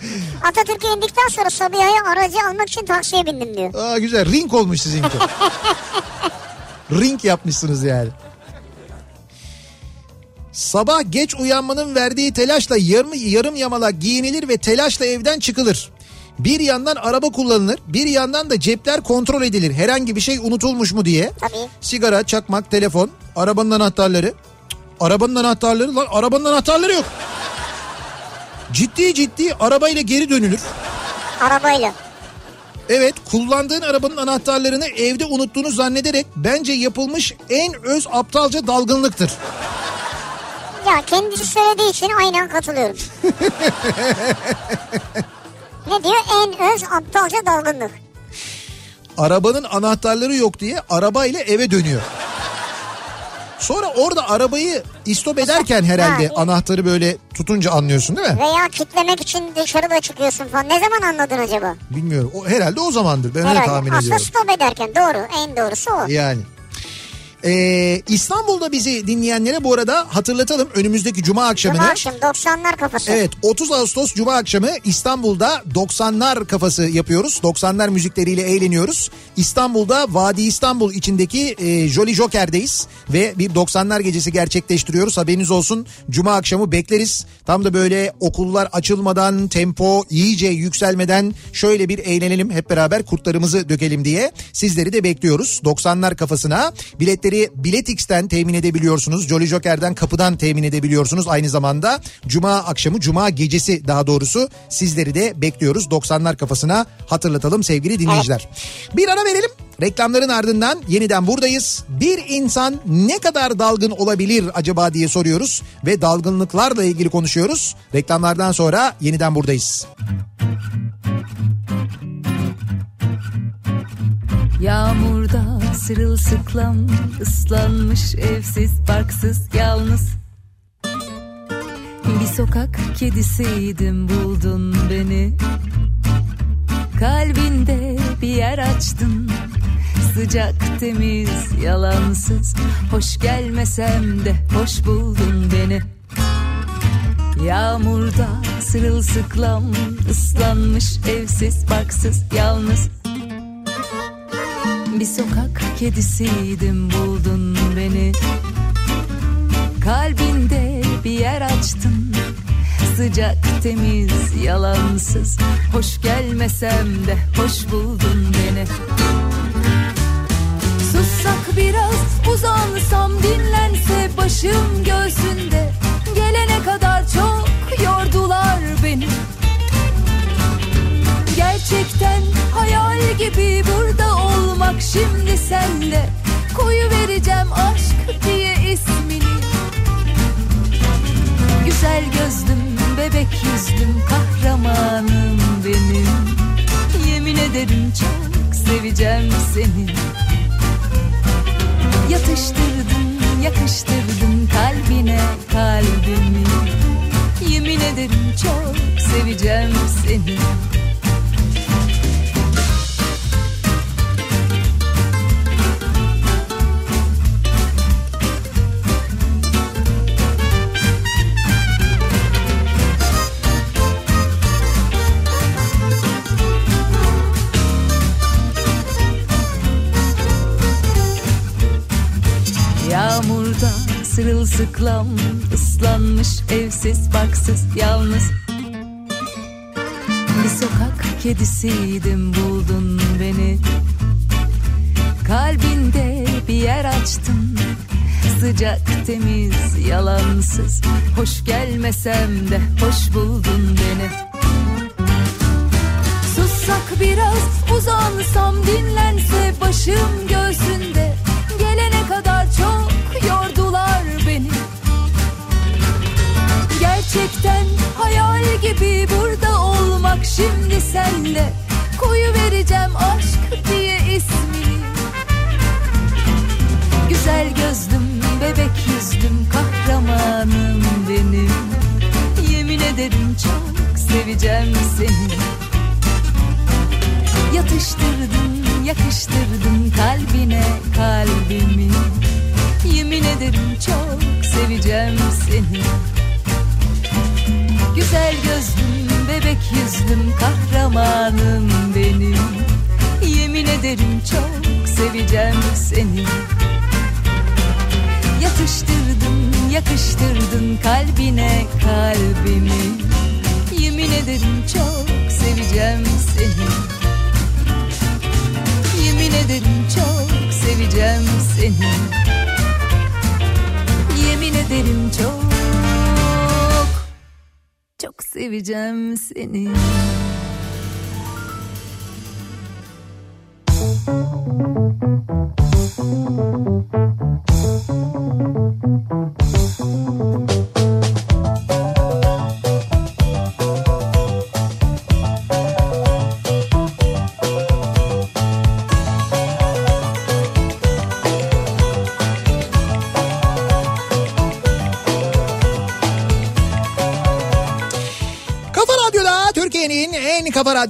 Atatürk'e indikten sonra Sabiha'ya aracı almak için taksiye bindim diyor. Aa güzel ring olmuş sizinki. ring yapmışsınız yani. Sabah geç uyanmanın verdiği telaşla yarım, yarım yamalak giyinilir ve telaşla evden çıkılır. Bir yandan araba kullanılır, bir yandan da cepler kontrol edilir. Herhangi bir şey unutulmuş mu diye. Tabii. Sigara, çakmak, telefon, arabanın anahtarları. Cık, Arabanın anahtarları lan arabanın anahtarları yok. Ciddi ciddi arabayla geri dönülür. Arabayla. Evet kullandığın arabanın anahtarlarını evde unuttuğunu zannederek bence yapılmış en öz aptalca dalgınlıktır. Ya kendisi söylediği için aynen katılıyorum. ne diyor? En öz aptalca dalgınlık. Arabanın anahtarları yok diye arabayla eve dönüyor. Sonra orada arabayı istop ederken herhalde Ha. anahtarı böyle tutunca anlıyorsun değil mi? Veya kitlemek için dışarıda çıkıyorsun falan. Ne zaman anladın acaba? Bilmiyorum. O, herhalde o zamandır. Ben öyle Herhalde. tahmin Aslında ediyorum. stop ederken doğru. En doğrusu o. Yani. Ee, İstanbul'da bizi dinleyenlere bu arada hatırlatalım önümüzdeki cuma akşamını. Cuma akşam 90'lar kafası. Evet 30 Ağustos Cuma akşamı İstanbul'da 90'lar kafası yapıyoruz. 90'lar müzikleriyle eğleniyoruz. İstanbul'da Vadi İstanbul içindeki e, Jolly Joker'deyiz ve bir 90'lar gecesi gerçekleştiriyoruz. Haberiniz olsun. Cuma akşamı bekleriz. Tam da böyle okullar açılmadan, tempo iyice yükselmeden şöyle bir eğlenelim hep beraber kurtlarımızı dökelim diye. Sizleri de bekliyoruz 90'lar kafasına. Biletleri Biletix'ten temin edebiliyorsunuz. Jolly Joker'den kapıdan temin edebiliyorsunuz. Aynı zamanda Cuma akşamı, Cuma gecesi daha doğrusu sizleri de bekliyoruz. 90'lar kafasına hatırlatalım sevgili dinleyiciler. Bir ara verelim. Reklamların ardından yeniden buradayız. Bir insan ne kadar dalgın olabilir acaba diye soruyoruz ve dalgınlıklarla ilgili konuşuyoruz. Reklamlardan sonra yeniden buradayız. Yağmurda sırılsıklam ıslanmış evsiz barksız yalnız. Bir sokak kedisiydim buldun beni. Kalbinde bir yer açtın. Sıcak temiz yalansız. Hoş gelmesem de hoş buldun beni. Yağmurda sırılsıklam ıslanmış evsiz barksız yalnız bir sokak kedisiydim buldun beni. Kalbinde bir yer açtın Sıcak temiz yalansız. Hoş gelmesem de hoş buldun beni. Sussak biraz uzansam dinlense başım göğsünde. Gelene kadar çok yordular beni Gerçekten hayal gibi burada olmak şimdi senle. Koyu vereceğim aşk diye ismini. Güzel gözlüm, bebek yüzlüm, kahramanım benim. Yemin ederim çok seveceğim seni. Yatıştırdın, yakıştırdın kalbine kalbimi. Yemin ederim çok seveceğim seni sırılsıklam ıslanmış evsiz barksız yalnız. Bir sokak kedisiydim buldun beni. Kalbinde bir yer açtın Sıcak temiz yalansız. Hoş gelmesem de hoş buldun beni. Sussak biraz uzansam dinlense başım göğsünde. Gelene kadar çok Gerçekten hayal gibi burada olmak şimdi senle Koyu vereceğim aşk diye ismini Güzel gözlüm, bebek yüzlüm, kahramanım benim. Yemin ederim çok seveceğim seni. Yatıştırdın, yakıştırdın kalbine kalbimi. Yemin ederim çok seveceğim seni Güzel gözlüm, bebek yüzlüm, kahramanım benim. Yemin ederim çok seveceğim seni. Yatıştırdın yakıştırdın kalbine kalbimi. Yemin ederim çok seveceğim seni. Yemin ederim çok seveceğim seni. Yemin ederim çok seveceğim seni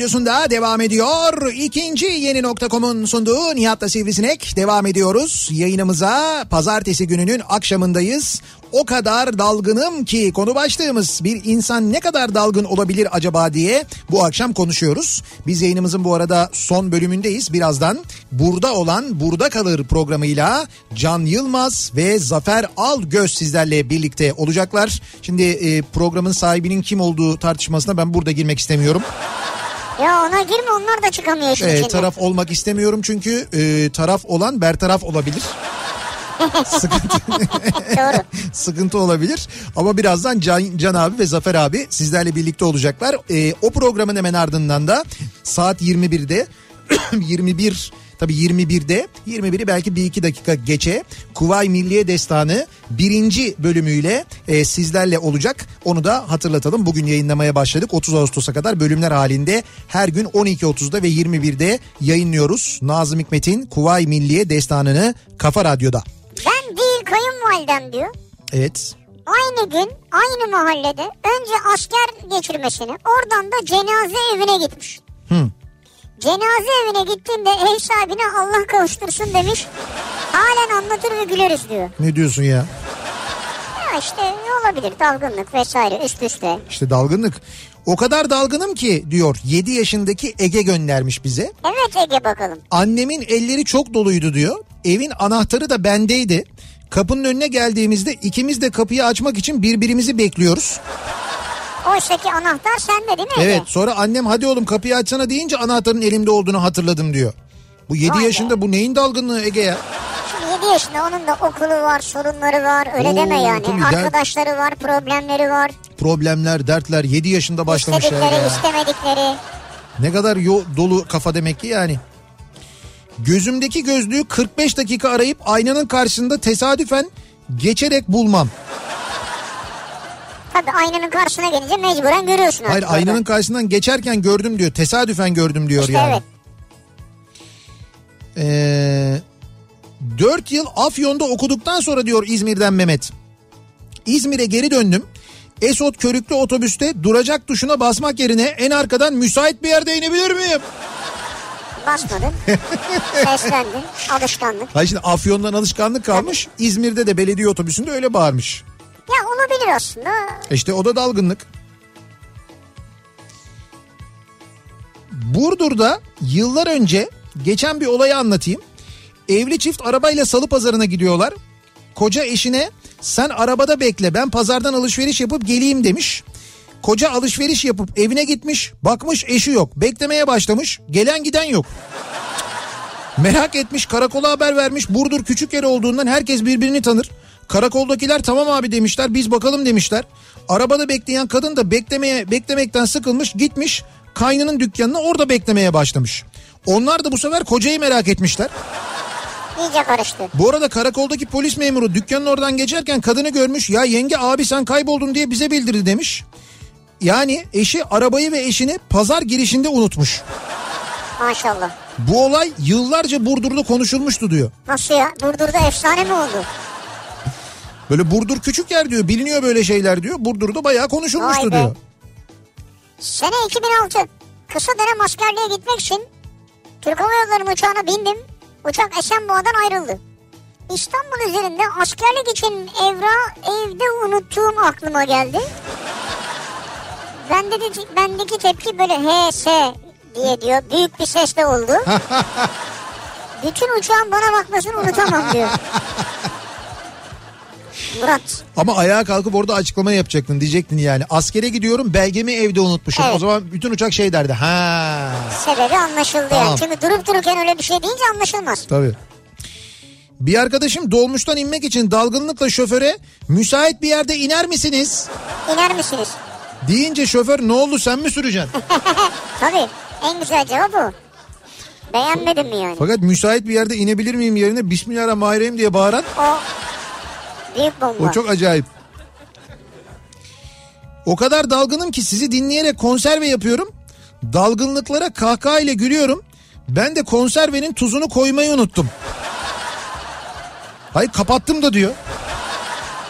radyosunda devam ediyor. İkinci yeni nokta.com'un sunduğu Nihat'la Sivrisinek devam ediyoruz. Yayınımıza pazartesi gününün akşamındayız. O kadar dalgınım ki konu başlığımız bir insan ne kadar dalgın olabilir acaba diye bu akşam konuşuyoruz. Biz yayınımızın bu arada son bölümündeyiz. Birazdan burada olan burada kalır programıyla Can Yılmaz ve Zafer Algöz sizlerle birlikte olacaklar. Şimdi e, programın sahibinin kim olduğu tartışmasına ben burada girmek istemiyorum. Ya ona girme onlar da çıkamıyor işin E, içinden. taraf olmak istemiyorum çünkü e, taraf olan bertaraf olabilir. Sıkıntı, sıkıntı olabilir. Ama birazdan Can, Can abi ve Zafer abi sizlerle birlikte olacaklar. E, o programın hemen ardından da saat 21'de 21 tabii 21'de 21'i belki bir iki dakika geçe Kuvay Milliye Destanı birinci bölümüyle e, sizlerle olacak. Onu da hatırlatalım. Bugün yayınlamaya başladık. 30 Ağustos'a kadar bölümler halinde her gün 12.30'da ve 21'de yayınlıyoruz. Nazım Hikmet'in Kuvay Milliye Destanı'nı Kafa Radyo'da. Ben değil kayınvalidem diyor. Evet. Aynı gün aynı mahallede önce asker geçirmesini oradan da cenaze evine gitmiş. Hı. Cenaze evine gittiğinde ev sahibine Allah kavuştursun demiş. Halen anlatır ve güleriz diyor. Ne diyorsun ya? Ya işte olabilir dalgınlık vesaire üst üste. İşte dalgınlık. O kadar dalgınım ki diyor 7 yaşındaki Ege göndermiş bize. Evet Ege bakalım. Annemin elleri çok doluydu diyor. Evin anahtarı da bendeydi. Kapının önüne geldiğimizde ikimiz de kapıyı açmak için birbirimizi bekliyoruz. Oysa ki anahtar sende değil mi? Evet sonra annem hadi oğlum kapıyı açsana deyince anahtarın elimde olduğunu hatırladım diyor. Bu 7 Vay be. yaşında bu neyin dalgınlığı Ege ya? Şimdi 7 yaşında onun da okulu var, sorunları var. Öyle Oo, deme yani. tabii, der- Arkadaşları var, problemleri var. Problemler, dertler 7 yaşında başlamışlar İstedikleri, ya. istemedikleri. Ne kadar yo- dolu kafa demek ki yani. Gözümdeki gözlüğü 45 dakika arayıp aynanın karşısında tesadüfen geçerek bulmam. Tabii aynanın karşısına gelince mecburen görüyorsun Hayır orada. aynanın karşısından geçerken gördüm diyor. Tesadüfen gördüm diyor İşte yani. evet. Ee, 4 yıl Afyon'da okuduktan sonra diyor İzmir'den Mehmet. İzmir'e geri döndüm. Esot körüklü otobüste duracak tuşuna basmak yerine en arkadan müsait bir yerde inebilir miyim? Basmadın. Seslendin. Alışkanlık. Hayır şimdi Afyon'dan alışkanlık kalmış. İzmir'de de belediye otobüsünde öyle bağırmış. Ya olabilir aslında. İşte o da dalgınlık. Burdur'da yıllar önce geçen bir olayı anlatayım. Evli çift arabayla salı pazarına gidiyorlar. Koca eşine sen arabada bekle ben pazardan alışveriş yapıp geleyim demiş. Koca alışveriş yapıp evine gitmiş bakmış eşi yok beklemeye başlamış gelen giden yok. Merak etmiş karakola haber vermiş Burdur küçük yer olduğundan herkes birbirini tanır. Karakoldakiler tamam abi demişler biz bakalım demişler. Arabada bekleyen kadın da beklemeye beklemekten sıkılmış gitmiş kaynının dükkanına orada beklemeye başlamış. Onlar da bu sefer kocayı merak etmişler. İyice karıştı. Bu arada karakoldaki polis memuru dükkanın oradan geçerken kadını görmüş. Ya yenge abi sen kayboldun diye bize bildirdi demiş. Yani eşi arabayı ve eşini pazar girişinde unutmuş. Maşallah. Bu olay yıllarca Burdur'da konuşulmuştu diyor. Nasıl ya? Burdur'da efsane mi oldu? Böyle Burdur küçük yer diyor. Biliniyor böyle şeyler diyor. Burdur'da bayağı konuşulmuştu diyor. Sene 2006. Kısa dönem askerliğe gitmek için Türk Hava Yolları uçağına bindim. Uçak Esenboğa'dan ayrıldı. İstanbul üzerinde askerlik için evra evde unuttuğum aklıma geldi. Ben de bendeki tepki böyle he se diye diyor. Büyük bir sesle oldu. Bütün uçağın bana bakmasını unutamam diyor. Murat. Ama ayağa kalkıp orada açıklama yapacaktın diyecektin yani. Askere gidiyorum belgemi evde unutmuşum. Evet. O zaman bütün uçak şey derdi. Ha Sebebi anlaşıldı Tamam. yani. Çünkü durup dururken öyle bir şey deyince anlaşılmaz. tabii. Bir arkadaşım dolmuştan inmek için dalgınlıkla şoföre müsait bir yerde iner misiniz? İner misiniz? Deyince şoför ne oldu sen mi süreceksin? Tabii. En güzel cevap o. Beğenmedin mi yani? Fakat müsait bir yerde inebilir miyim yerine Bismillahirrahmanirrahim diye bağıran O büyük bomba. o çok acayip. O kadar dalgınım ki sizi dinleyerek konserve yapıyorum. Dalgınlıklara kahkaha ile gülüyorum. Ben de konservenin tuzunu koymayı unuttum. Hayır kapattım da diyor.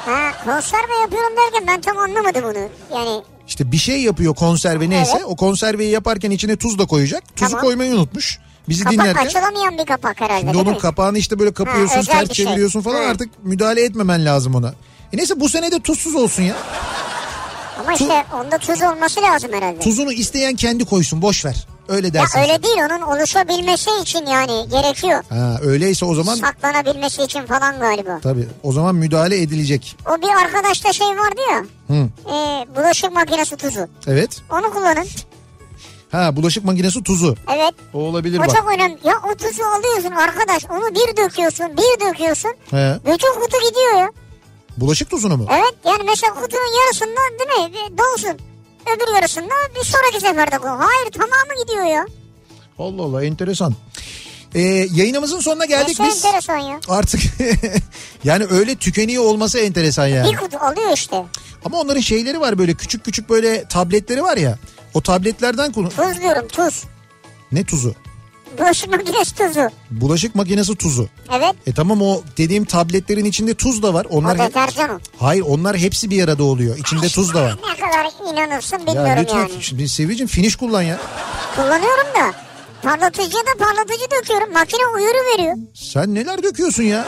Ha, konserve yapıyorum derken ben tam anlamadım onu. Yani İşte bir şey yapıyor konserve neyse. Evet. O konserveyi yaparken içine tuz da koyacak. Tuzu Tamam. koymayı unutmuş. Bizi kapak dinlerken. açılamayan bir kapak herhalde Şimdi onun mi? kapağını işte böyle kapıyorsun, Ha, ters şey. çeviriyorsun falan Ha. artık müdahale etmemen lazım ona. E neyse bu sene de tuzsuz olsun ya. Ama işte onda tuz olması lazım herhalde. Tuzunu isteyen kendi koysun boş ver. Öyle ya dersin. öyle değil onun oluşabilmesi için yani gerekiyor. Ha, öyleyse o zaman Saklanabilmesi için falan galiba. tabii o zaman müdahale edilecek. O bir arkadaşta şey vardı ya. Hı. E, bulaşık makinesi tuzu. Evet. Onu kullanın. Ha bulaşık makinesi tuzu. Evet. O olabilir O bak. çok önemli. Ya o tuzu alıyorsun arkadaş. Onu bir döküyorsun, bir döküyorsun. He. Bütün kutu gidiyor ya. Bulaşık tuzunu mu? Evet yani mesela kutunun yarısında değil mi? Dolsun. Öbür yarısında bir sonraki seferde koy. Hayır tamamı gidiyor ya. Allah Allah enteresan. Ee, yayınımızın sonuna geldik Nesi biz. enteresan ya. Artık yani öyle tükeniyor olması enteresan yani. Bir kutu alıyor işte. Ama onların şeyleri var böyle küçük küçük böyle tabletleri var ya. O tabletlerden kullan... Tuz diyorum tuz. Ne tuzu? Bulaşık makinesi tuzu. Bulaşık makinesi tuzu. Evet. E tamam o dediğim tabletlerin içinde tuz da var. O Onlar hep- deterjan o. Hayır onlar hepsi bir arada oluyor. İçinde tuz da var. Ne kadar inanırsın Ya bilmiyorum lütfen yani. şimdi Sevicim finish kullan ya. Kullanıyorum da. Parlatıcıya da parlatıcı döküyorum. Makine uyarı veriyor. Sen neler döküyorsun ya?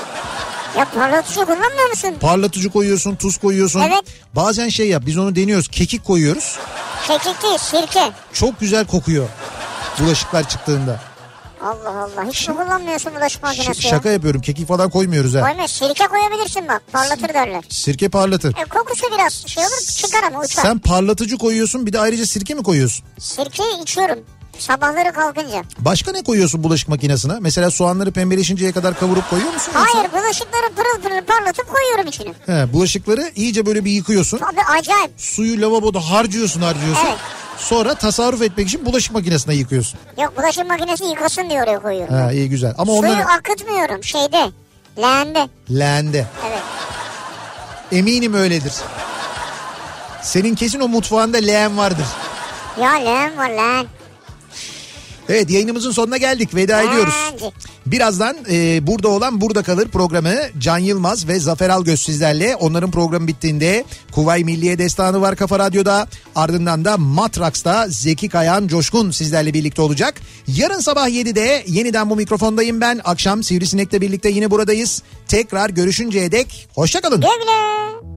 Ya parlatıcı kullanmıyor musun? Parlatıcı koyuyorsun, tuz koyuyorsun. Evet. Bazen şey yap biz onu deniyoruz. Kekik koyuyoruz. Kekik değil sirke. Çok güzel kokuyor. Bulaşıklar çıktığında. Allah Allah. Hiç mi kullanmıyorsun bulaşık Ş- makinesi ya? şaka yapıyorum. Kekik falan koymuyoruz ha. Koyma sirke koyabilirsin bak. Parlatır derler. Sirke parlatır. E, kokusu biraz şey olur çıkar ama uçar. Sen parlatıcı koyuyorsun bir de ayrıca sirke mi koyuyorsun? Sirkeyi içiyorum. Sabahları kalkınca. Başka ne koyuyorsun bulaşık makinesine? Mesela soğanları pembeleşinceye kadar kavurup koyuyor musun? yoksa- Hayır bulaşıkları pırıl pırıl parlatıp koyuyorum içine. He, bulaşıkları iyice böyle bir yıkıyorsun. Tabii acayip. Suyu lavaboda harcıyorsun harcıyorsun. Evet. Sonra tasarruf etmek için bulaşık makinesine yıkıyorsun. Yok bulaşık makinesi yıkasın diye oraya koyuyorum. Ha iyi güzel. Ama Suyu onları akıtmıyorum şeyde. Leğende. leğende. Evet. Eminim öyledir. Senin kesin o mutfağında leğen vardır. Ya leğen var leğen. Evet yayınımızın sonuna geldik. Veda ediyoruz. Birazdan e, burada olan burada kalır programı Can Yılmaz ve Zafer Algöz sizlerle. Onların programı bittiğinde Kuvay Milliye Destanı var Kafa Radyo'da. Ardından da Matraks'ta Zeki Kayan Coşkun sizlerle birlikte olacak. Yarın sabah 7'de yeniden bu mikrofondayım ben. Akşam Sivrisinek'le birlikte yine buradayız. Tekrar görüşünceye dek hoşçakalın. Güle güle.